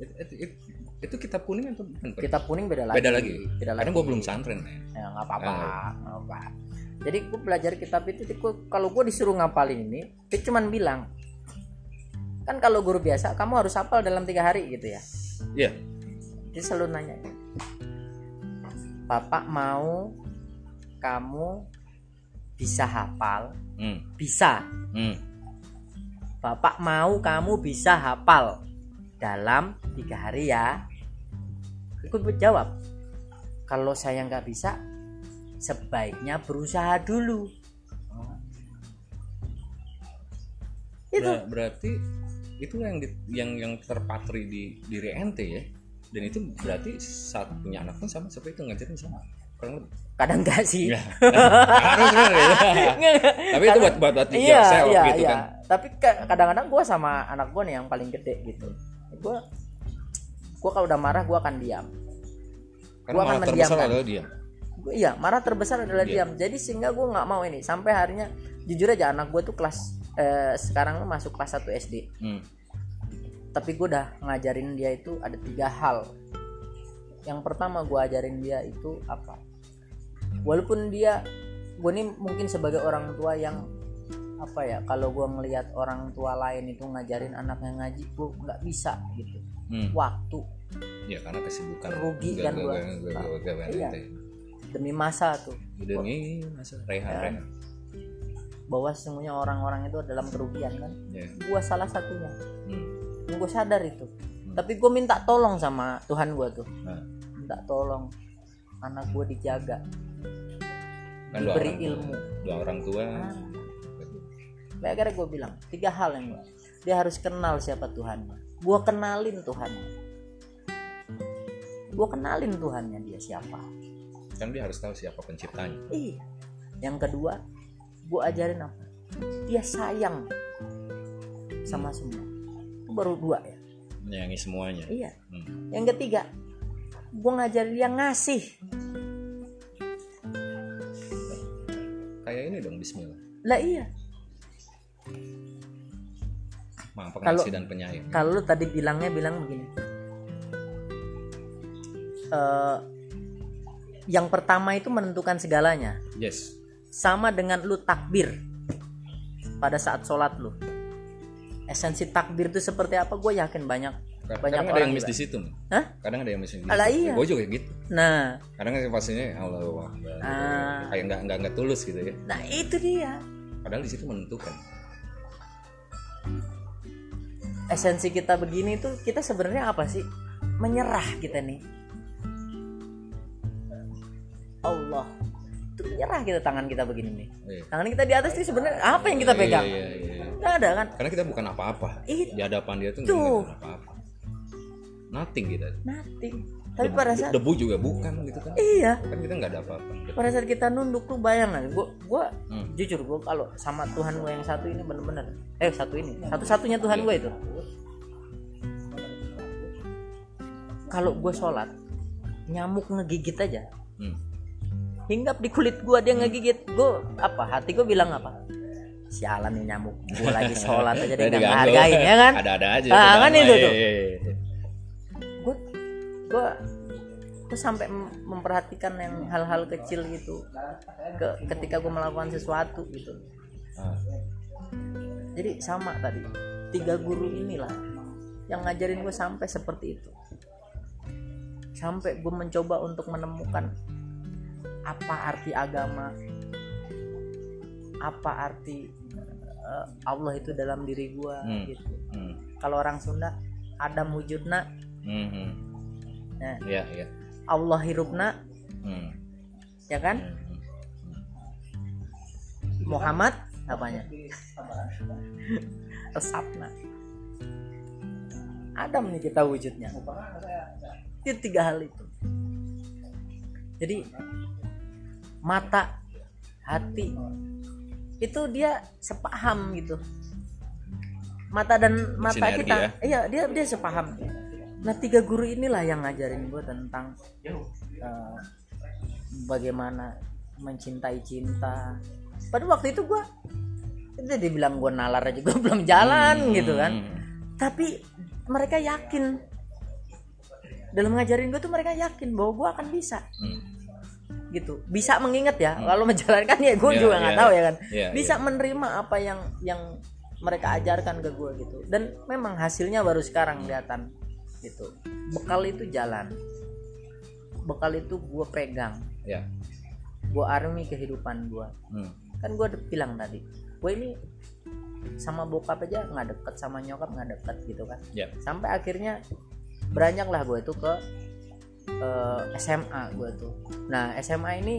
Itu, itu, itu, itu kitab kuning atau bukan? kitab kuning beda lagi. Beda lagi? Beda karena lagi gue belum santren ya ya nggak apa-apa nggak apa jadi gue belajar kitab itu kalau gue disuruh ngapalin ini dia cuman bilang kan kalau guru biasa kamu harus hafal dalam tiga hari gitu ya? Iya. Dia selalu nanya Bapak mau kamu bisa hafal? Hmm. bisa. Hmm. Bapak mau kamu bisa hafal dalam tiga hari ya. Ikut jawab kalau saya nggak bisa sebaiknya berusaha dulu. Itu. Ber- berarti itu yang di- yang yang terpatri di diri ente ya. Dan itu berarti saat punya anak pun sama seperti itu ngajarin sama. Kurang lebih. Kadang nggak sih. Ya. Harus ya. tapi itu buat buat buat iya iya gitu iya. kan. Tapi ka- kadang-kadang gue sama anak gue nih yang paling gede gitu. Gue gue kalau udah marah gue akan diam. Gua akan mendiamkan. adalah dia. Gua- iya marah terbesar adalah Iya. diam. Jadi sehingga gue nggak mau ini. Sampai harinya jujur aja anak gue tuh kelas eh, sekarang masuk kelas 1 SD hmm. tapi gue udah ngajarin dia itu ada tiga hal. Yang pertama gue ajarin dia itu apa? Walaupun dia gue nih mungkin sebagai orang tua yang apa ya kalau gue ngelihat orang tua lain itu ngajarin anaknya ngaji gue nggak bisa gitu. Hmm. waktu. Ya karena kesibukan Rugi kan gak- Iya. demi masa tuh. Nih masa. Reha Ya. Bahwa sesungguhnya orang-orang itu dalam kerugian kan ya gue salah satunya hmm. gue sadar itu tapi gue minta tolong sama Tuhan gue tuh Nah. minta tolong anak gue dijaga kan diberi orang ilmu dua orang tua Ah. Kayak akhirnya gue bilang tiga hal yang gua- dia harus kenal siapa Tuhannya. Gue kenalin Tuhannya. Gue kenalin Tuhannya dia siapa. kan dia harus tahu siapa penciptanya Ih. Yang kedua, gue ajarin apa? Dia sayang sama semua. Itu baru dua ya. menyayangi semuanya Iya. Hmm. Yang ketiga, gue ngajarin dia ngasih. kayak ini dong Bismillah Lah iya. Maha Kalau- dan penyayang Kalau lu tadi bilangnya bilang begini. Eh, yang pertama itu menentukan segalanya. yes sama dengan lu takbir pada saat sholat lu esensi takbir itu seperti apa gue yakin banyak Kadang, Banyak kadang ada orang yang miss di situ. Hah? Kadang ada yang miss di situ. Alah, iya. Gue juga gitu. nah Kadang pastinya Allah Akbar. Ah. Kayak nggak nggak nggak tulus gitu ya. nah itu dia Padahal di situ menentukan. esensi kita begini tuh kita sebenarnya apa sih menyerah kita nih Allah itu menyerah kita tangan kita begini nih Iya. tangan kita di atas nih sebenarnya apa yang kita pegang Iya, iya, iya. nggak ada kan Karena kita bukan apa-apa. Di hadapan dia tuh bukan apa-apa. Nothing kita. nothing tapi pada saat Debu juga bukan gitu kan. iya Kan kita nggak ada apa-apa. pada saat kita nunduk tuh bayangan gua gua Hmm. jujur gua kalau sama Tuhan gua yang satu ini bener-bener eh satu ini satu-satunya Tuhan gua itu kalau gua sholat nyamuk ngegigit aja Hmm. Hinggap di kulit gua dia ngegigit. Gua apa? Hati gua bilang apa? Sialan nih nyamuk. Gua lagi sholat aja dia nggak hargain ya kan? Ada-ada aja. Ah, kan itu iya, tuh. iya, iya. gua gua gua sampai mem- memperhatikan yang hal-hal kecil gitu. Ke ketika gua melakukan sesuatu gitu. Ah. jadi sama tadi. Tiga guru inilah yang ngajarin gue sampai seperti itu. Sampai gue mencoba untuk menemukan apa arti agama apa arti eh, Allah itu dalam diri gue Hmm. gitu Hmm. kalau orang Sunda Adam wujudna Hmm. hmm. nah, Iya, iya. Allah hirupna Hmm. ya kan Hmm. Muhammad apanya resapna Adam nih kita wujudnya itu tiga hal itu jadi mata hati. Itu dia sepaham gitu. Mata dan mata Bersinergi kita. ya. iya dia dia sepaham. Nah tiga guru inilah yang ngajarin gue tentang eh, bagaimana mencintai cinta. Pada waktu itu gue itu dibilang gue nalar aja gue <laughs> belum jalan gitu kan. Hmm. tapi mereka yakin. Dalam ngajarin gue tuh mereka yakin bahwa gue akan bisa. Hmm. Gitu. Bisa mengingat ya kalau menjalankan ya gue Iya, juga nggak iya. tahu ya kan. Iya, bisa menerima apa yang yang mereka ajarkan ke gue gitu. Dan memang hasilnya baru sekarang kelihatan gitu. Bekal itu jalan. Bekal itu gue pegang. Ya. gue army kehidupan gue Hmm. kan gue bilang tadi gue ini sama bokap aja nggak deket sama nyokap nggak deket gitu kan. Ya. sampai akhirnya beranjak lah gue itu ke eh, SMA gue tuh nah SMA ini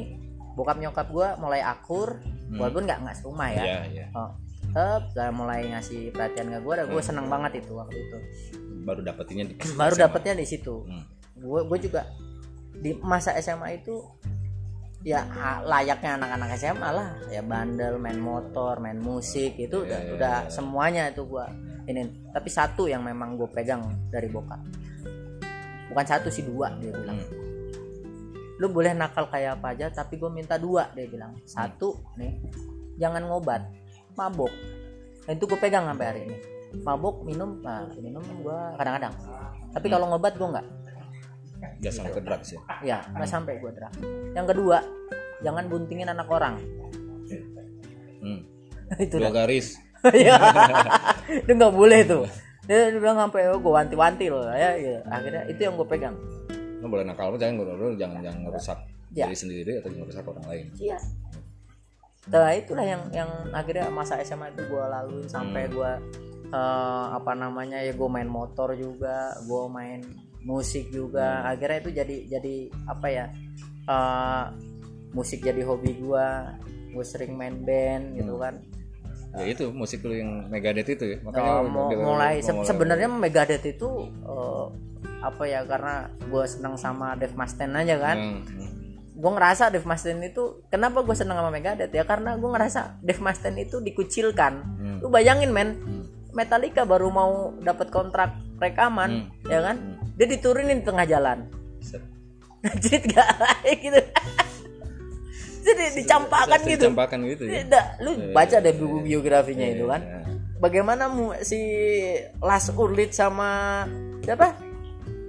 bokap nyokap gue mulai akur Hmm. walaupun nggak nggak serumah ya Iya, iya. oh, tetap udah mulai ngasih perhatian ke gue dan gue Hmm. seneng banget itu waktu itu Baru dapetinnya di <clears throat> baru SMA. dapetnya di situ Hmm. gue gue juga di masa SMA itu ya layaknya anak-anak SMA lah ya bandel main motor main musik itu udah Iya, iya, udah iya. semuanya itu gue ini tapi satu yang memang gue pegang dari bokap bukan satu sih dua dia bilang. Hmm. lu boleh nakal kayak apa aja tapi gue minta dua dia bilang. Satu nih jangan ngobat mabok. Dan itu gue pegang sampai hari ini. Mabok minum nah, minum gue kadang-kadang. Tapi Hmm. kalau ngobat gue nggak. Gak sampai ke drugs ya. ya nggak sampai gue drag yang kedua jangan buntingin anak orang. Hmm. <laughs> itu Dua garis. <laughs> ya itu nggak boleh tuh <laughs> dia, dia bilang sampai oh, gue wanti-wanti loh ya, ya akhirnya itu yang gue pegang. Lo boleh nakal, lo jangan lo jangan jangan ngerusak Ya. diri sendiri atau ngerusak orang lain. iya. Nah itulah yang yang akhirnya masa SMA itu gue laluin sampai Hmm. gue eh, apa namanya ya gue main motor juga gue main musik juga. Akhirnya itu jadi jadi apa ya eh, musik jadi hobi gue gue sering main band gitu kan Ya itu musik lo yang Megadeth itu ya. Makanya Oh, lo- mau- mulai se- sebenarnya Megadeth itu eh, apa ya karena gue senang sama Dave Mustaine aja kan Hmm, hmm. gue ngerasa Dave Mustaine itu kenapa gue senang sama Megadeth ya karena gue ngerasa Dave Mustaine itu dikucilkan Hmm. lu bayangin men Hmm. Metallica baru mau dapat kontrak rekaman Hmm. ya kan Hmm. dia diturunin di tengah jalan Set. <laughs> jadi gak <laughs> gitu jadi dicampakkan gitu Dicampakkan gitu ya. tidak lu baca deh buku biografinya itu kan bagaimana mu- si Las Urlit sama siapa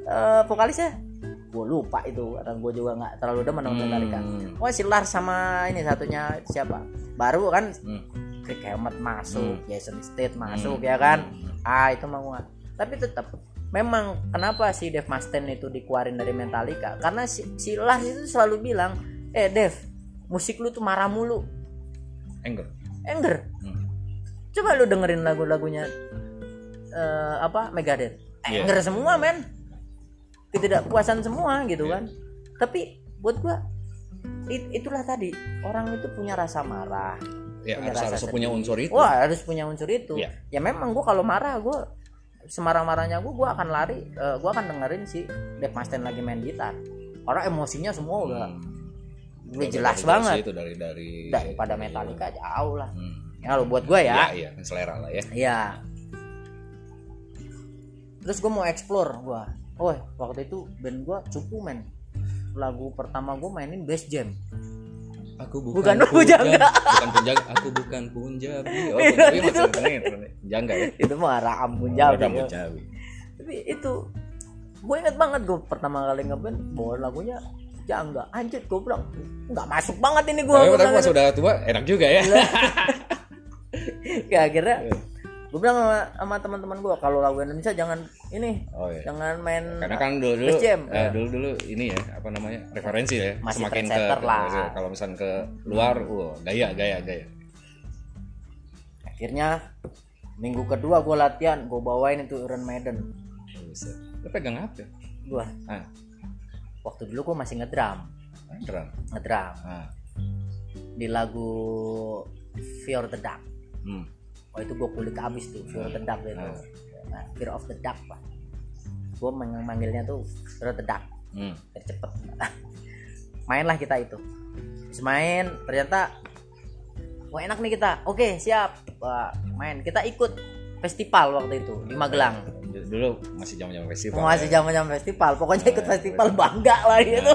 Eh, vokalisnya gue lupa itu karena gue juga nggak terlalu demen Metallica Hmm. Wah si Lars sama ini satunya siapa baru kan Hmm. Hammett masuk Jason Statham masuk Hmm. ya kan Hmm. ah itu mau gua. tapi tetap memang kenapa si Dave Mustaine itu dikeluarin dari Metallica karena si, si Lars itu selalu bilang eh Dave musik lu tuh marah mulu Anger. anger Hmm. coba lu dengerin lagu-lagunya eh, apa Megadeth Iya. anger semua men ketidakpuasan semua gitu Iya. kan tapi buat gua it- itulah tadi orang itu punya rasa marah Ya Punya harus rasa harus punya unsur itu. wah harus punya unsur itu Iya. ya memang gua kalau marah gua semarah-marahnya gua gua akan lari eh, gua akan dengerin si Dave Mustaine lagi main gitar karena emosinya semua udah Hmm. Udah jelas dari banget itu dari dari daripada Metallica jauh lah Hmm. ya kalau buat gua Iya, ya iya, selera lah ya. Iya. Terus gue mau explore gua. Oh, waktu itu band gua cukup men. Lagu pertama gue mainin bass jam. Aku Bukan bukan, Punjabi. Punjab- bukan Punjabi, aku bukan Punjabi. Oh, Iya, tapi gitu. masih keren. Jangga ya. Itu mah Raam Punjabi. Orang ya. Punjabi. Tapi itu gue inget banget gue pertama kali ngeband bawa lagunya Jangga. Anjir gue bilang nggak masuk banget ini gue. Tapi pas udah tua enak juga ya. <laughs> Ya akhirnya gue bilang sama, sama teman-teman gue kalau lagu Indonesia jangan ini Oh iya. jangan main Karena kan dulu dulu, jam, eh, ya. dulu dulu ini ya apa namanya referensi ya. Masih Semakin ke lah. ke- kalau misalnya ke luar, wah gaya gaya gaya. akhirnya minggu kedua gue latihan gue bawain itu Iron Maiden Buset. Lu pegang apa? gue Ah, waktu dulu gue masih ngedrum. Ah, drum. ngedrum. Ah. di lagu Fear the Dark. Hmm. oh itu gue kulik abis tuh Fear the Dark itu. Nah, Fear of the Dark pak. Gue manggilnya tuh Fear the Dark. Hmm. biar cepet. <laughs> Mainlah kita itu. Terus main ternyata wah enak nih kita. Oke siap. Wah, main. Kita ikut festival waktu itu di Magelang Dulu masih zaman-zaman festival. masih ya. zaman zaman festival pokoknya ikut festival bangga lah gitu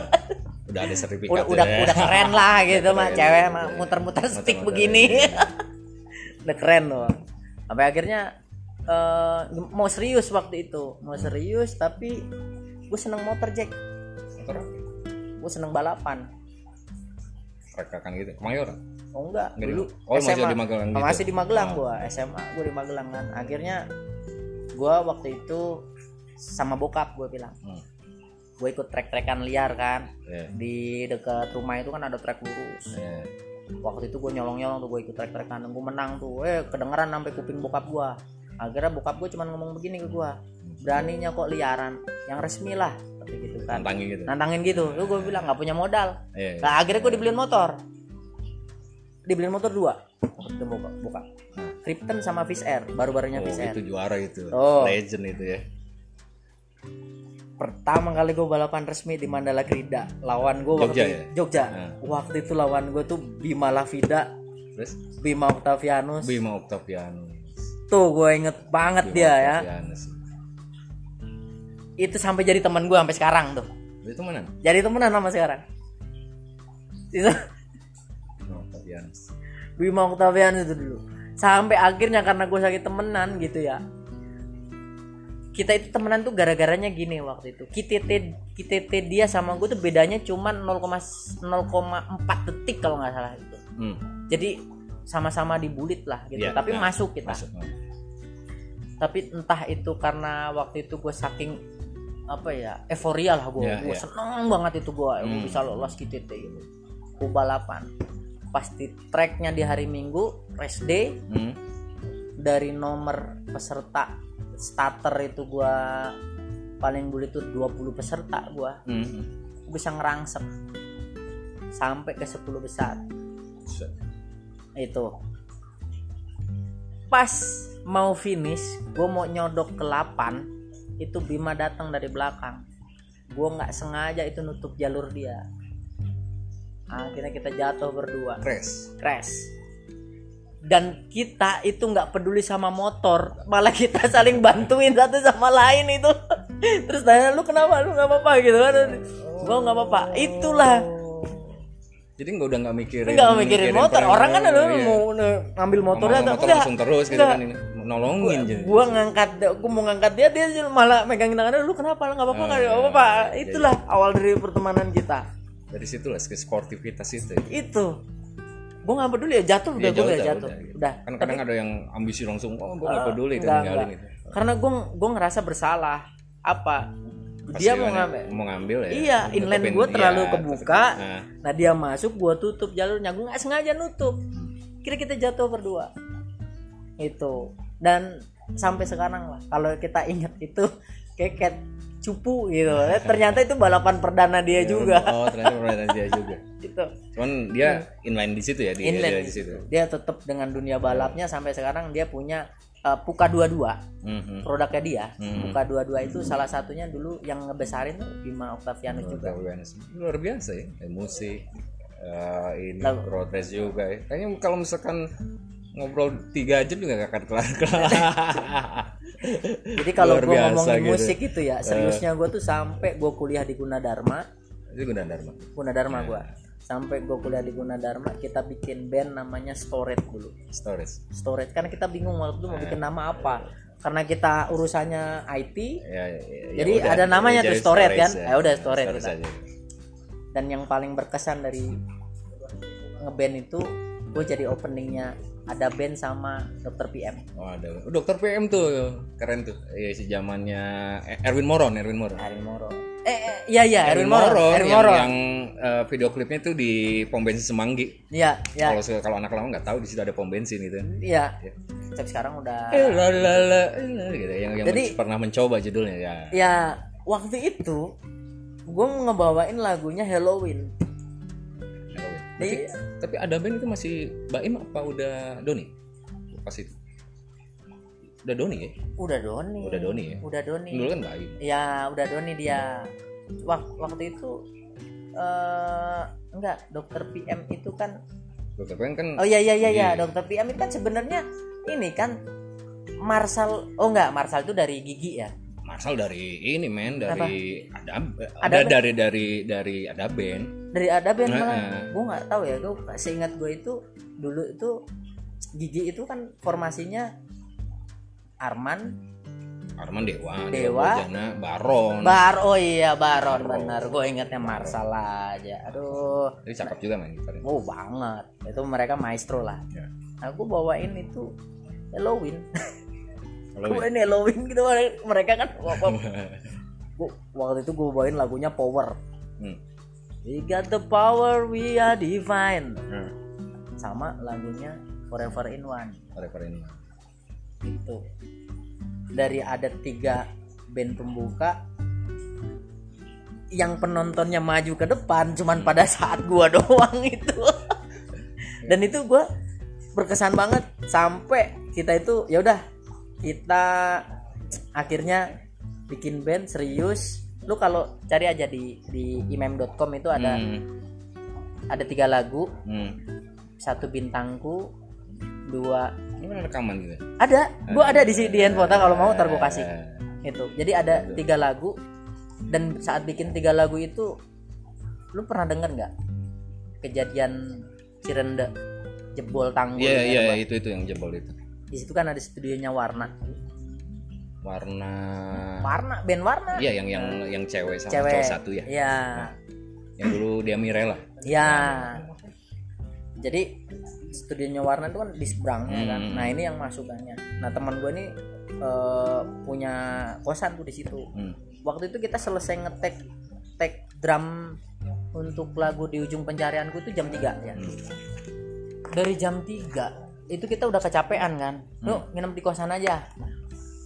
Udah ada sertifikat. udah udah, ya. udah keren lah gitu mah cewek iya. mah muter-muter stick begini iya. <laughs> udah keren loh sampai akhirnya eh, mau serius waktu itu mau serius tapi gue seneng motor Jack Motor apa? gue seneng balapan Rekakan gitu. Kemayoran. oh enggak Enggak dulu oh, masih di Magelang gitu? masih di Magelang Ah. gua SMA gua di Magelang kan akhirnya gua waktu itu sama bokap gua bilang. Hmm. gue ikut trek-trekan liar kan. Ya. di dekat rumah itu kan ada trek lurus. Ya. waktu itu gue nyolong-nyolong tuh gue ikut trek-trekan gue menang tuh. Eh kedengeran sampai kuping bokap gue akhirnya bokap gue cuma ngomong begini ke gue beraninya kok liaran? Yang resmi lah seperti gitu kan. Tantangin gitu. nantangin gitu. Lu gue bilang nggak punya modal. Iya. nah akhirnya gue dibeliin motor. Dibeliin motor dua itu bokap Nah. Krypton sama Fish Air baru-barunya Oh, Fish Air itu juara itu. Oh. Legend itu ya. pertama kali gue balapan resmi di Mandala Krida lawan gue waktu Jogja ya? Jogja Nah. waktu itu lawan gue tuh Bima Lavida Terus Bima Octavianus Bima Octavianus. tuh gue inget banget Bima dia ya Octavianus. itu sampai jadi teman gue sampai sekarang tuh Itu mana? jadi temenan sama sekarang itu Bima Octavianus. Bima Octavianus itu dulu sampai akhirnya karena gue sakit temenan gitu ya kita itu temenan tuh gara-garanya gini waktu itu KTT KTT dia sama gue tuh bedanya cuman 0,0,4 detik kalau nggak salah itu Hmm. jadi sama-sama dibulit lah gitu Iya, tapi iya. masuk kita Masuk. Tapi entah itu karena waktu itu gue saking apa ya euforia lah gue Iya, gue iya. seneng banget itu gue Hmm. bisa lolos KTT gitu gue balapan pasti tracknya di hari Minggu race day Hmm. dari nomor peserta starter itu gue paling dulu itu 20 peserta gue Hmm. bisa ngerangsek sampai ke 10 besar Set. itu pas mau finish gue mau nyodok ke 8 itu Bima datang dari belakang gue nggak sengaja itu nutup jalur dia akhirnya kita jatuh berdua. Crash. crash. Dan kita itu nggak peduli sama motor malah kita saling bantuin satu sama lain itu. <laughs> Terus tanya lu kenapa? Lu nggak apa-apa? Gitu kan. Gue nggak apa-apa. Itulah. Jadi nggak udah nggak mikirin. nggak mikirin motor. peran- orang kan lu iya. mau ngambil motornya atau motor enggak. langsung terus gitu Enggak. kan ini. Nolongin jadi. gua ngangkat gua mau ngangkat dia dia malah megangin tangannya lu kenapa? Lu nggak apa-apa nggak Ah, apa-apa. iya, itulah awal dari pertemanan kita Dari situ lah sportivitas itu. itu. Gua nggak peduli ya jatuh udah Iya, gua udah udah, jatuh. udah, gitu. udah. Kan kadang ada yang ambisi langsung, oh gue nggak peduli itu Enggak, enggak. itu. karena gua gua ngerasa bersalah. Apa? Dia mau ngambil. mau ngambil ya. Iya, inline gua terlalu iya, kebuka. Nah, nah dia masuk gua tutup jalurnya. Gua nggak sengaja nutup. Kira kita jatuh berdua. Itu. Dan sampai sekarang lah kalau kita ingat itu keket cupu gitu. Eh, ternyata itu balapan perdana dia juga. oh ternyata pernah dia juga. <laughs> Itu cuman dia inline di situ ya dia, Inline. dia di situ. dia tetap dengan dunia balapnya sampai sekarang dia punya uh, Puka 22 Mhm. produknya dia. Hmm. Puka 22 itu salah satunya dulu yang ngebesarin tuh Bima Octavianus juga. Luar biasa ya Eh, musik eh, ini Lalu- race juga ya. Kayaknya kalau misalkan ngobrol tiga jam juga gak akan kelar kelar <laughs> jadi kalau gue ngomongin gitu. musik itu ya seriusnya gue tuh sampai gue kuliah di Gunadarma itu Gunadarma Gunadarma gua sampai gue kuliah di Gunadarma kita bikin band namanya Storage dulu stories Storage karena kita bingung waktu itu mau bikin nama apa karena kita urusannya IT ya, ya, ya, Jadi udah. ada namanya tuh storage kan? Ya udah, storage storage kita. aja. dan yang paling berkesan dari ngeband itu gue jadi openingnya ada band sama Dr. PM Oh, ada. Oh, Dokter PM tuh keren tuh. Iya si zamannya Erwin Moron, Erwin Moron. Erwin Moro eh, eh iya iya Erwin Erwin yang, Moro yang eh, video klipnya tuh di pom bensin Semanggi. iya iya Kalau kalau anak lama nggak tahu di situ ada pom bensin itu. iya tapi sekarang udah Eh, la, la, la, la, gitu yang yang Jadi- men- pernah mencoba judulnya ya. ya waktu itu gue ngebawain lagunya Halloween Tapi, Iya. tapi ada band itu masih Baim apa udah Doni? Pas itu. Udah Doni ya? udah Doni Udah Doni ya? udah Doni Dulu kan Baim. ya udah Doni dia Wak- waktu itu eh enggak dokter PM itu kan Dokter PM kan oh iya iya iya iya Iya. dokter PM itu kan sebenarnya ini kan Marsal oh enggak Marsal itu dari gigi ya Marsal dari ini men dari ada ada, Ada dari dari dari ada band dari ada band malah gue nggak tahu ya gue seingat gue itu dulu itu gigi itu kan formasinya Arman Arman Dewa Dewa. Jana Baron Bar oh iya Baron bener gue ingetnya Marsal aja aduh jadi cakep juga main gitar Oh banget, itu mereka maestro lah. Ya. Aku bawain itu Halloween. Kalau Bawain Halloween gitu mereka kan <laughs> waktu itu gue bawain lagunya Power. hmm. We got the power, we are divine. Hmm. Sama lagunya Forever in One. Forever in Love. Itu dari ada tiga band pembuka yang penontonnya maju ke depan cuman pada saat gua <laughs> doang itu dan itu gua berkesan banget sampai kita itu ya udah kita akhirnya bikin band serius lu kalau cari aja di di imem.com itu ada Hmm. ada tiga lagu. Hmm. satu bintangku dua ini kan rekaman gitu? Ada. Gua ada di di handphone kalau mau ntar gua kasih. Eh, itu jadi ada tiga lagu. Dan saat bikin tiga lagu itu lu pernah denger nggak? Kejadian Cirende jebol tanggul iya ya, iya itu itu yang jebol itu. Di situ kan ada studionya Warna warna. Warna band Warna. Iya yang yang yang cewek sama cewek. cowok satu ya? Ya yang dulu dia Mirella ya jadi studionya Warna itu kan di seberangnya kan. Hmm. nah ini yang masukannya. Nah teman gue ini eh, punya kosan tuh di situ. Hmm. waktu itu kita selesai ngetek tek drum untuk lagu di ujung pencarianku itu jam 3 ya. Hmm. dari jam 3 itu kita udah kecapean kan. Lu nginep di kosan aja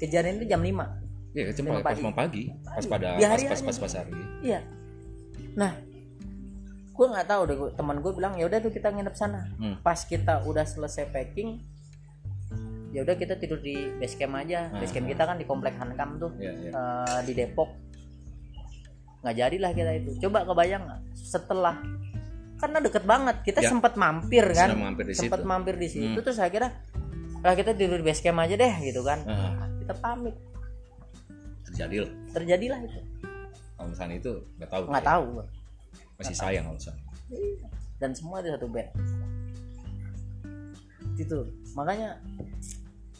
kejadian itu jam 5 Iya, itu Lima pas, pas pagi. mau pagi, pas pada pas hari pas aja. pas pas hari. iya nah gue nggak tahu deh teman gue bilang ya udah tuh kita nginep sana Hmm. pas kita udah selesai packing ya udah kita tidur di base camp aja base camp kita kan di komplek Hankam tuh Iya, iya. eh, di Depok nggak jadilah kita itu coba kebayang setelah karena deket banget kita Ya. sempat mampir kan Sudah mampir di sempat situ. mampir di situ Hmm. terus akhirnya lah kita tidur di base camp aja deh gitu kan Ah, kita pamit terjadi loh. terjadilah itu misalnya itu nggak tahu. nggak ya. tahu gua. Masih sayang kalau misalnya. dan semua di satu band itu makanya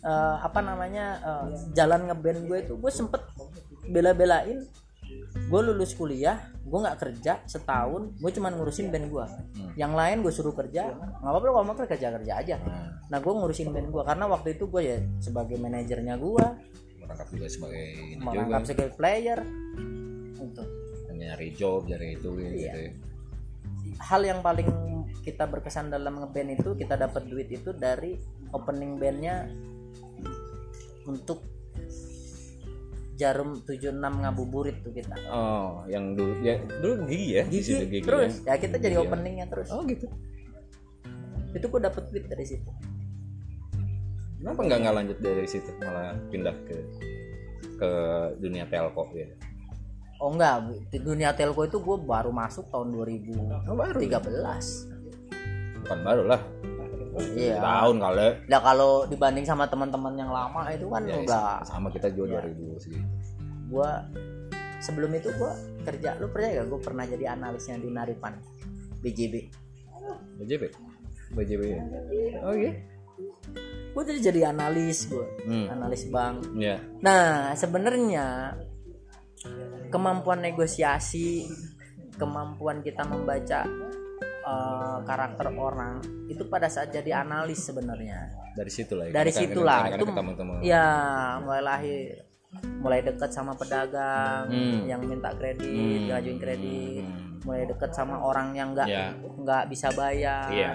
eh, apa namanya eh, jalan ngeband gue itu gue sempet bela-belain gue lulus kuliah gue nggak kerja setahun gue cuman ngurusin band gue yang lain gue suruh kerja nggak apa-apa kalau mau kerja kerja aja. Nah, nah gue ngurusin band gue karena waktu itu gue ya sebagai manajernya gue merangkap juga sebagai ini juga. Merangkap sebagai player. Untuk nyari job dari itu gitu Iya. ya. hal yang paling kita berkesan dalam ngeband itu kita dapat duit itu dari opening bandnya untuk jarum 76 ngabuburit tuh kita. Oh yang dulu ya dulu gigi ya di situ gigi gigi terus. ya. ya kita jadi Gigi ya. openingnya terus. Oh gitu. Itu gua dapet duit dari situ. Kenapa nggak nggak lanjut dari situ? Malah pindah ke ke dunia telco ya? Oh enggak di dunia telco itu gue baru masuk tahun 2013 oh, baru bukan baru lah iya. Tahun kali. Lah kalau dibanding sama teman-teman yang lama itu kan Ya, udah sama kita juga Ya. 2000 sih. Gua sebelum itu gua kerja lu percaya gak gue pernah jadi analisnya di Naripan BJB BJB BJB ya oh iya? Gue jadi jadi analis gue hmm. analis bank. Ya nah sebenarnya kemampuan negosiasi kemampuan kita membaca eh, karakter orang itu pada saat jadi analis sebenarnya dari situ lah ya. dari situlah itu ketemu-temu. ya mulai lahir mulai dekat sama pedagang Hmm. yang minta kredit Hmm. ngajuin kredit Hmm. mulai dekat sama orang yang nggak Ya. nggak bisa bayar Iya.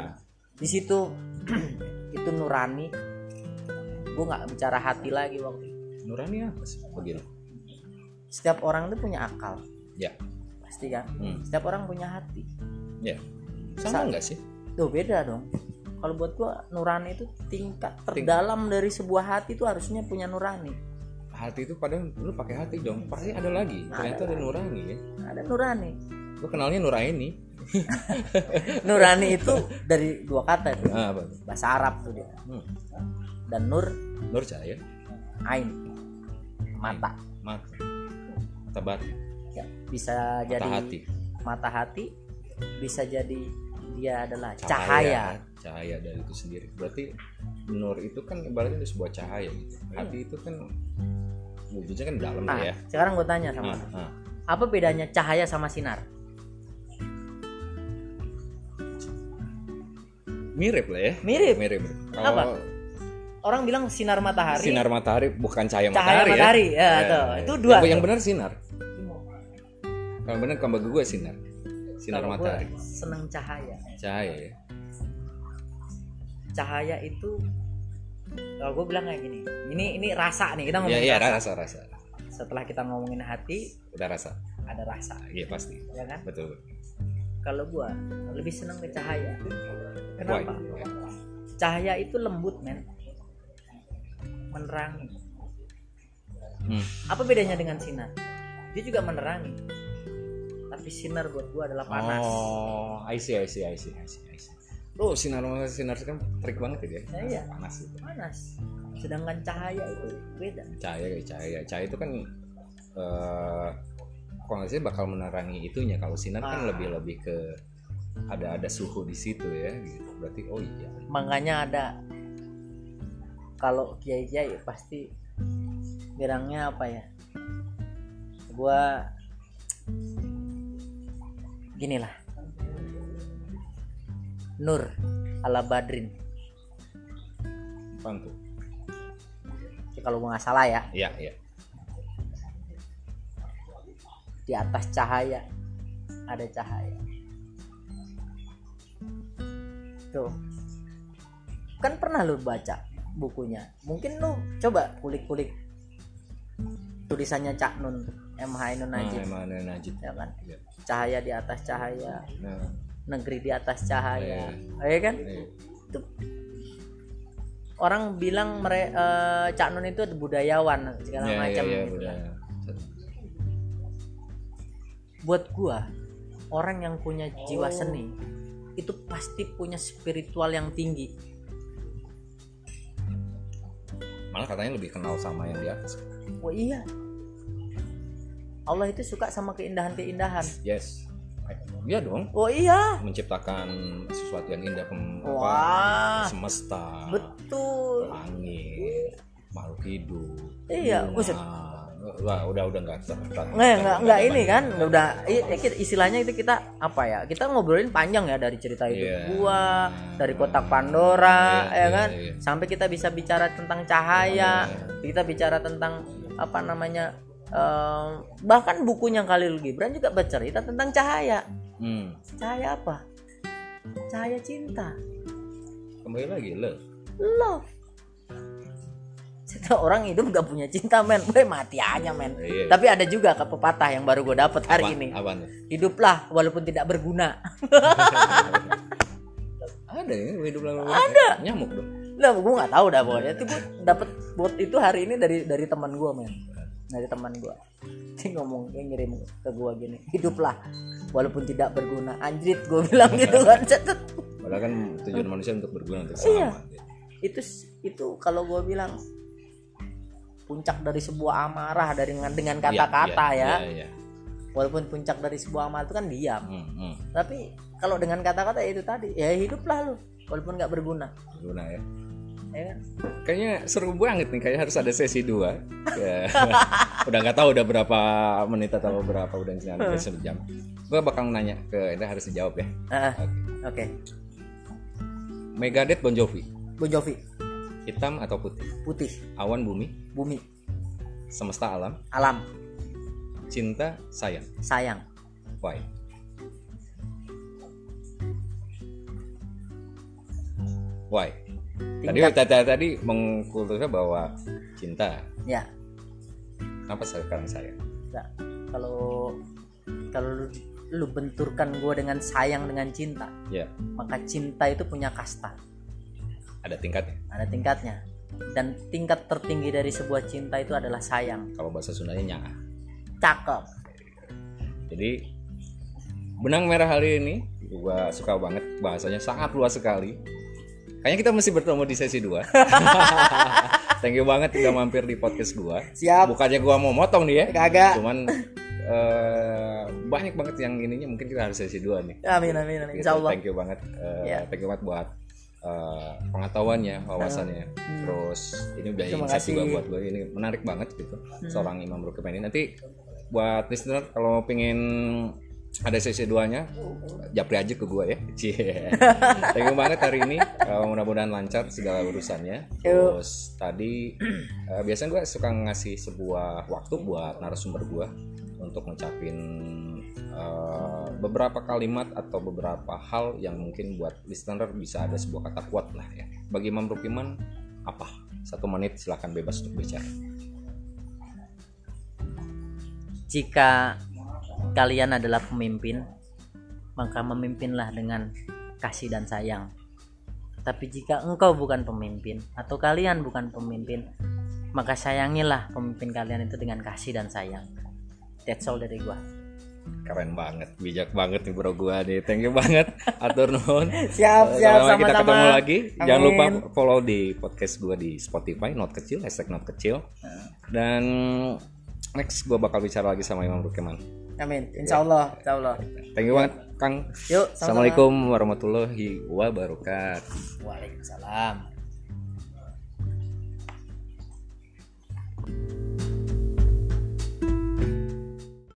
di situ <clears throat> itu nurani gue nggak bicara hati lagi waktu itu. Nurani apa sih begitu setiap orang itu punya akal ya pasti kan hmm. setiap orang punya hati ya sama nggak sih? Tuh beda dong. Kalau buat gua nurani itu tingkat terdalam dari sebuah hati itu harusnya punya nurani. Hati itu padahal lu pakai hati dong pasti ada lagi. Ternyata ada nurani ya. Ada nurani. Gua kenalnya Nuraini. <laughs> Nurani itu dari dua kata itu. Ah, apa bahasa Arab tuh dia. Hmm. dan nur? Nur cahaya. Ain. Mata. Mata. Mata batin. Ya, bisa mata jadi hati. mata hati bisa jadi dia adalah cahaya, cahaya. dari itu sendiri. Berarti nur itu kan ibaratnya sebuah cahaya. Gitu hati itu kan wujudnya kan dalam Nah, ya. sekarang gue tanya sama ah, ah. apa bedanya cahaya sama sinar? Mirip lah ya. Mirip? Mirip. Apa? orang bilang sinar matahari. Sinar matahari bukan cahaya, Cahaya matahari, matahari, ya, ya, tuh. Itu dua, yang, yang benar sinar. Yang benar kan bagi gue sinar sinar Kalau gua matahari. seneng cahaya. Cahaya ya? Cahaya itu kalau gue bilang kayak gini ini ini rasa nih kita ngomongin iya rasa. rasa rasa. Setelah kita ngomongin hati udah rasa. ada rasa. Iya pasti. Ya kan? Betul kalau gue lebih seneng ke cahaya. Kenapa? Why? cahaya itu lembut men. Menerangi. Hmm. apa bedanya dengan sinar? Dia juga menerangi sinar buat gue adalah panas Oh, I see, I see, I see, I see, I see. Oh, sinar sinar kan trik banget ya dia. Ya, iya. Panas itu. panas sedangkan cahaya itu beda Cahaya kayak cahaya. Cahaya itu kan eh kalau nggak sih bakal menerangi itunya. Kalau sinar kan Ah. lebih lebih ke ada ada suhu di situ ya gitu. Berarti oh iya. makanya ada kalau kiai kiai pasti bilangnya apa ya gua gini lah nur ala badrin? Ya, kalau nggak salah ya. Iya, iya. di atas cahaya. Ada cahaya. Tuh. Kan pernah lu baca bukunya. Mungkin lu coba kulik-kulik tulisannya Cak Nun M Hainun Nah, Najib. Najib. ya kan? Iya. Cahaya di atas cahaya. Nah, negeri di atas cahaya. Ya kan? Iya. itu orang bilang mere, eh, Cak Nun itu budayawan segala iya, macam iya, gitu. udah. kan. buat gua orang yang punya jiwa seni itu pasti punya spiritual yang tinggi. Malah katanya lebih kenal sama yang di atas. oh iya Allah itu suka sama keindahan-keindahan Yes. Iya dong. oh iya Menciptakan sesuatu yang indah pem, wah semesta. betul langit makhluk hidup Iya, bunga, wah udah udah nggak nggak nggak nggak ini kan udah i- i- istilahnya itu kita apa ya kita ngobrolin panjang ya dari cerita itu Iya. gua dari kotak Pandora Iya, ya iya, kan iya. sampai kita bisa bicara tentang cahaya kita bicara tentang apa namanya bahkan bukunya Khalil Gibran juga bercerita tentang cahaya. Hmm. cahaya apa? Cahaya cinta. Kembali lagi lo love. Cerita orang hidup gak punya cinta men. Gue mati aja men. Iya. tapi ada juga ke pepatah yang baru gue dapet hari Apa- ini. Tuh? hiduplah walaupun tidak berguna. <laughs> Ada ya hidup lama ada. nyamuk dong. Lah gue nggak tahu dah pokoknya. Itu gue dapet buat itu hari ini dari dari teman gue men dari teman gue dia ngomong dia ngirim ke gue gini hiduplah walaupun tidak berguna anjrit gue bilang gitu kan Cetet. padahal kan tujuan manusia untuk berguna untuk Iya. gitu. itu itu kalau gue bilang puncak dari sebuah amarah dari dengan dengan kata-kata Iya, ya iya, iya. walaupun puncak dari sebuah amarah itu kan diam Hmm, hmm. tapi kalau dengan kata-kata ya itu tadi ya hiduplah lu walaupun nggak berguna berguna ya ya. Kayaknya seru banget nih kayak harus ada sesi dua. <laughs> Ya. <laughs> udah nggak tahu udah berapa menit atau berapa udah nyampe satu jam. Gue bakal nanya ke ini harus dijawab ya. Ah, Oke. oke. Megadeth Bon Jovi. Bon Jovi. Hitam atau putih? Putih. Awan bumi? Bumi. Semesta alam? Alam. Cinta sayang? Sayang. Why? Why tadi tadi, tadi mengkultusnya bahwa cinta. Ya. Apa sekarang sayang Nggak. kalau kalau lu, lu benturkan gue dengan sayang dengan cinta ya. maka cinta itu punya kasta. Ada tingkatnya? Ada tingkatnya. Dan tingkat tertinggi dari sebuah cinta itu adalah sayang. Kalau bahasa Sundanya nyanga cakep. Jadi benang merah hari ini gua suka banget bahasanya sangat luas sekali kayaknya kita mesti bertemu di sesi 2 <laughs> thank you banget udah mampir di podcast gua. Siap. Bukannya gua mau motong nih ya. Kagak. Cuman eh, banyak banget yang ininya mungkin kita harus sesi 2 nih. Amin amin amin. Gitu. thank you banget eh, Iya. thank you banget buat eh, pengetahuannya wawasannya. Hmm. terus ini udah insight juga buat gue ini menarik banget gitu Hmm. seorang imam Rukim ini nanti buat listener kalau pengen ada sesi duanya. Japri aja ke gue ya. <laughs> Cie. thank you banget hari ini. Eh, mudah-mudahan lancar segala urusannya. Yuk. terus tadi <clears throat> eh, biasanya gue suka ngasih sebuah waktu buat narasumber gue untuk ngucapin eh, beberapa kalimat atau beberapa hal yang mungkin buat listener bisa ada sebuah kata kuat lah ya. Bagi Imam Rukiman apa? Satu menit silahkan bebas untuk bicara. Jika kalian adalah pemimpin maka memimpinlah dengan kasih dan sayang. Tapi jika engkau bukan pemimpin atau kalian bukan pemimpin maka sayangilah pemimpin kalian itu dengan kasih dan sayang. That's all dari gua. Keren banget bijak banget nih bro gua nih. Thank you banget. <laughs> Atur nuhun. Siap siap sampai kita sama-sama. ketemu lagi. Jangan Amin. lupa follow di podcast gua di Spotify not kecil hashtag not kecil. Dan next gua bakal bicara lagi sama Imam Rukiman amin. Insya Allah insya Allah thank you banget Kang. Yuk sama-sama. Assalamualaikum warahmatullahi wabarakatuh. Waalaikumsalam